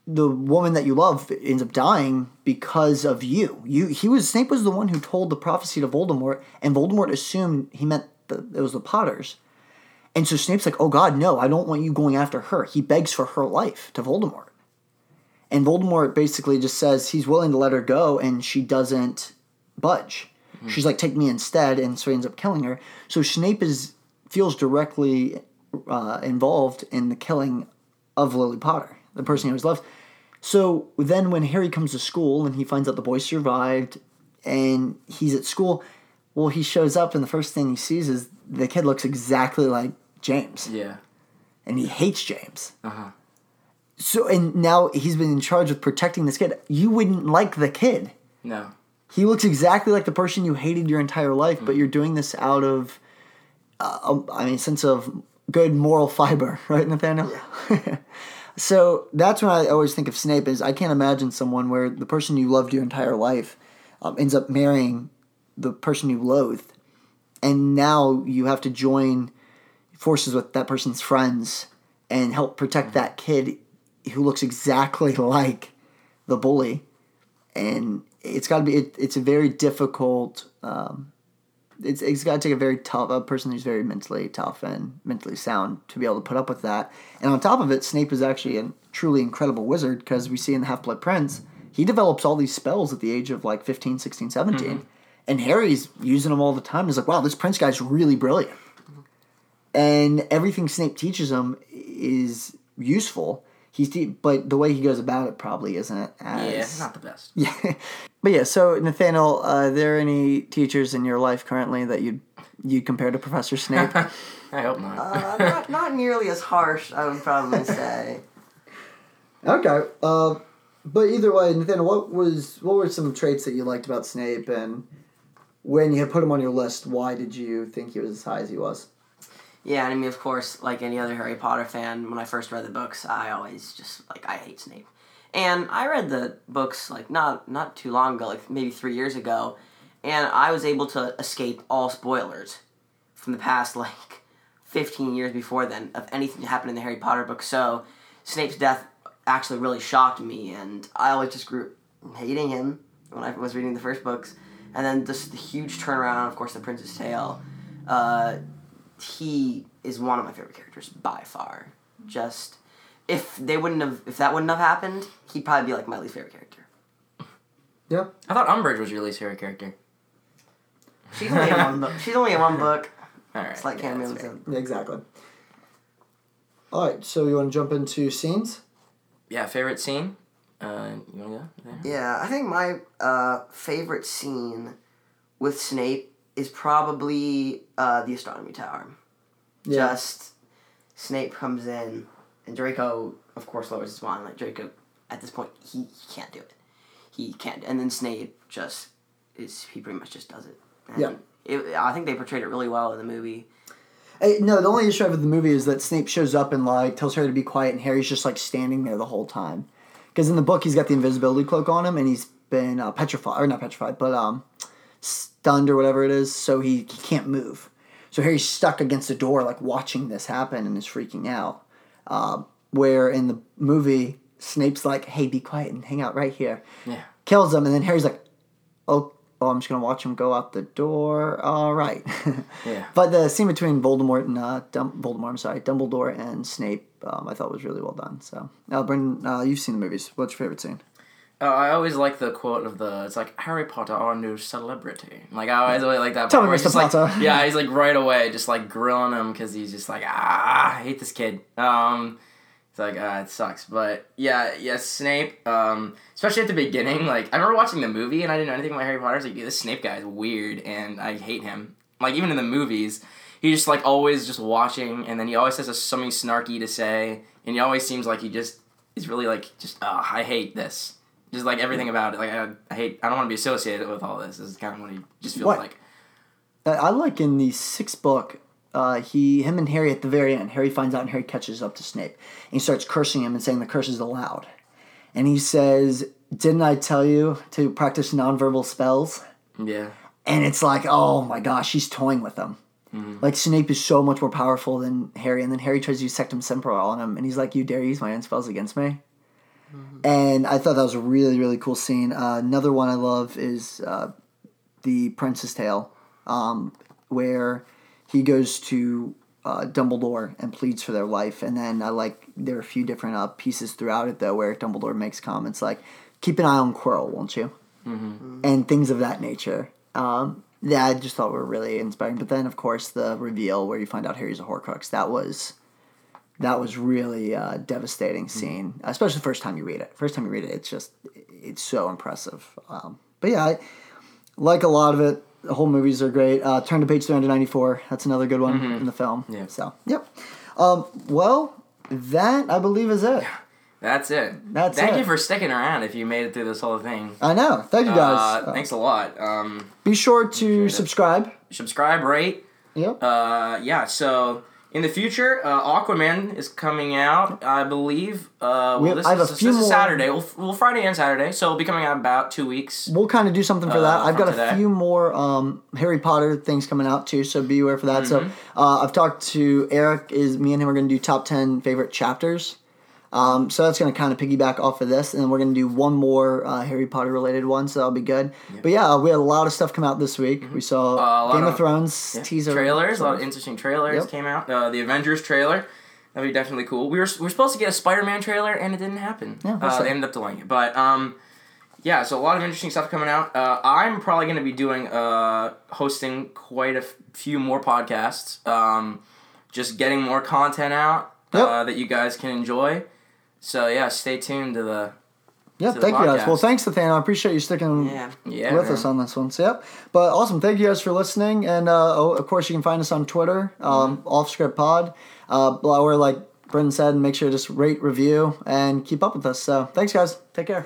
the woman that you love ends up dying because of you. You he was Snape was the one who told the prophecy to Voldemort, and Voldemort assumed he meant the, it was the Potters. And so Snape's like, "Oh God, no! I don't want you going after her." He begs for her life to Voldemort, and Voldemort basically just says he's willing to let her go, and she doesn't budge. She's like, "Take me instead," and so he ends up killing her. So Snape is feels directly uh, involved in the killing of Lily Potter, the person he always loved. So then, when Harry comes to school and he finds out the boy survived, and he's at school, well, he shows up, and the first thing he sees is the kid looks exactly like James, Yeah. and he hates James. Uh huh. So, and now he's been in charge of protecting this kid. You wouldn't like the kid. No. He looks exactly like the person you hated your entire life, but you're doing this out of, uh, I mean, sense of good moral fiber, right, Nathaniel? so that's when I always think of Snape is I can't imagine someone where the person you loved your entire life um, ends up marrying the person you loathe, and now you have to join forces with that person's friends and help protect that kid who looks exactly like the bully. And it's got to be it, it's a very difficult um, it's, it's got to take a very tough a person who's very mentally tough and mentally sound to be able to put up with that. And on top of it snape is actually a truly incredible wizard because we see in the half-blood prince he develops all these spells at the age of like 15 16 17 Mhm. and harry's using them all the time. He's like wow this prince guy's really brilliant. And everything snape teaches him is useful he's deep, but the way he goes about it probably isn't as Yeah, not the best. yeah. But yeah, so Nathaniel, uh, are there any teachers in your life currently that you'd you compare to Professor Snape? I hope not. Uh, not, not nearly as harsh, I would probably say. okay. Uh, but either way, Nathaniel, what was what were some traits that you liked about Snape and when you had put him on your list, why did you think he was as high as he was? Yeah, and I mean, of course, like any other Harry Potter fan, when I first read the books, I always just like I hate Snape. And I read the books like not not too long ago, like maybe three years ago, and I was able to escape all spoilers from the past like fifteen years before then of anything that happened in the Harry Potter book. So Snape's death actually really shocked me, and I always just grew hating him when I was reading the first books, and then just the huge turnaround, of course, the Prince's Tale. Uh, he is one of my favorite characters by far. Just if they wouldn't have, if that wouldn't have happened, he'd probably be like my least favorite character. Yeah. I thought Umbridge was your least favorite character. She's only in one book. She's only in one book. All right. It's like yeah, Cameron that's fair. said. Yeah, exactly. All right, so you want to jump into scenes? Yeah, favorite scene. Uh, you want to go? There? Yeah, I think my uh, favorite scene with Snape is probably uh, the astronomy tower. Yeah. Just Snape comes in, and Draco, of course, lowers his wand. Like Draco, at this point, he, he can't do it. He can't. And then Snape just is. He pretty much just does it. And Yeah. It, I think they portrayed it really well in the movie. Hey, no, the only issue I have with the movie is that Snape shows up and like tells Harry to be quiet, and Harry's just like standing there the whole time. Because in the book, he's got the invisibility cloak on him, and he's been uh, petrified, or not petrified, but um, stunned or whatever it is, so he, he can't move. So Harry's stuck against the door, like watching this happen, and is freaking out. Um, where in the movie, Snape's like, "Hey, be quiet and hang out right here." Yeah. Kills him, and then Harry's like, "Oh, oh, I'm just gonna watch him go out the door." All right. Yeah. But the scene between Voldemort and uh, Dum- Voldemort, I'm sorry, Dumbledore and Snape, um, I thought was really well done. So, now, Brendan, uh, you've seen the movies. What's your favorite scene? Uh, I always like the quote of the. It's like Harry Potter, our new celebrity. Like I always really like that. Tell part where Mr. just like- Potter. yeah, he's like right away, just like grilling him because he's just like ah, I hate this kid. Um, it's like ah, it sucks. But yeah, yeah, Snape. Um, especially at the beginning. Like I remember watching the movie and I didn't know anything about Harry Potter. I was like, this Snape guy is weird and I hate him. Like even in the movies, he's just like always just watching, and then he always has a, something snarky to say, and he always seems like he just is really like just ah, I hate this. Just like everything about it. Like I, I hate. I don't want to be associated with all this. This is kind of what he just feels What? like. Uh, I like in the sixth book, uh, he, him and Harry at the very end, Harry finds out and Harry catches up to Snape. And he starts cursing him and saying the curse is allowed. And he says, Didn't I tell you to practice nonverbal spells? Yeah. And it's like, oh my gosh, he's toying with them. Like Snape is so much more powerful than Harry, and then Harry tries to use Sectumsempra on him, and he's like, "You dare use my own spells against me?" And I thought that was a really really cool scene. Uh, another one I love is uh, the Prince's Tale, um, where he goes to uh, Dumbledore and pleads for their life, and then I like there are a few different uh, pieces throughout it though where Dumbledore makes comments like, "Keep an eye on Quirrell, won't you?" and things of that nature. Um, that I just thought were really inspiring. But then, of course, the reveal where you find out Harry's a Horcrux. That was that was really uh, devastating scene, especially the first time you read it. First time you read it, it's just it's so impressive. Um, but yeah, I like a lot of it. The whole movies are great. Uh, Turn to page three hundred ninety four. That's another good one Mhm. in the film. Yeah. So yep. Um, well, that I believe is it. That's it. That's Thank it. you for sticking around if you made it through this whole thing. I know. Thank you guys. Uh, thanks a lot. Um, Be sure to subscribe. subscribe, rate. Yep. Uh, yeah. So in the future, uh, Aquaman is coming out. I believe. Uh, We well, have- this I have is, a few this is more- Saturday. Well, well, Friday and Saturday. So it'll be coming out in about two weeks. We'll kind of do something for Uh, that. I've from got a today. few more um, Harry Potter things coming out too, so be aware for that. So Mhm. uh, I've talked to Eric. Is me and him are going to do top ten favorite chapters. Um, so that's going to kind of piggyback off of this, and then we're going to do one more uh, Harry Potter related one, so that'll be good. But yeah, uh, we had a lot of stuff come out this week. We saw Uh, Game of, of- Thrones Yeah. teaser trailers. A lot of interesting trailers Yep. came out. Uh, the Avengers trailer. That'd be definitely cool. We were we were supposed to get a Spider-Man trailer and it didn't happen. Yeah, we'll uh, they ended up delaying it. But um, yeah, so a lot of interesting stuff coming out. Uh, I'm probably going to be doing uh, hosting quite a f- few more podcasts. Um, just getting more content out uh, that you guys can enjoy. So yeah, stay tuned to the. Yeah, to the thank you guys. Well, thanks, Nathaniel. I appreciate you sticking Yeah, with man. us on this one. So, yep. But awesome. Thank you guys for listening. And uh, oh, of course, you can find us on Twitter, um, Mm-hmm. Off Script Pod. Uh, or like Brendan said, make sure to just rate, review, and keep up with us. So, thanks, guys. Take care.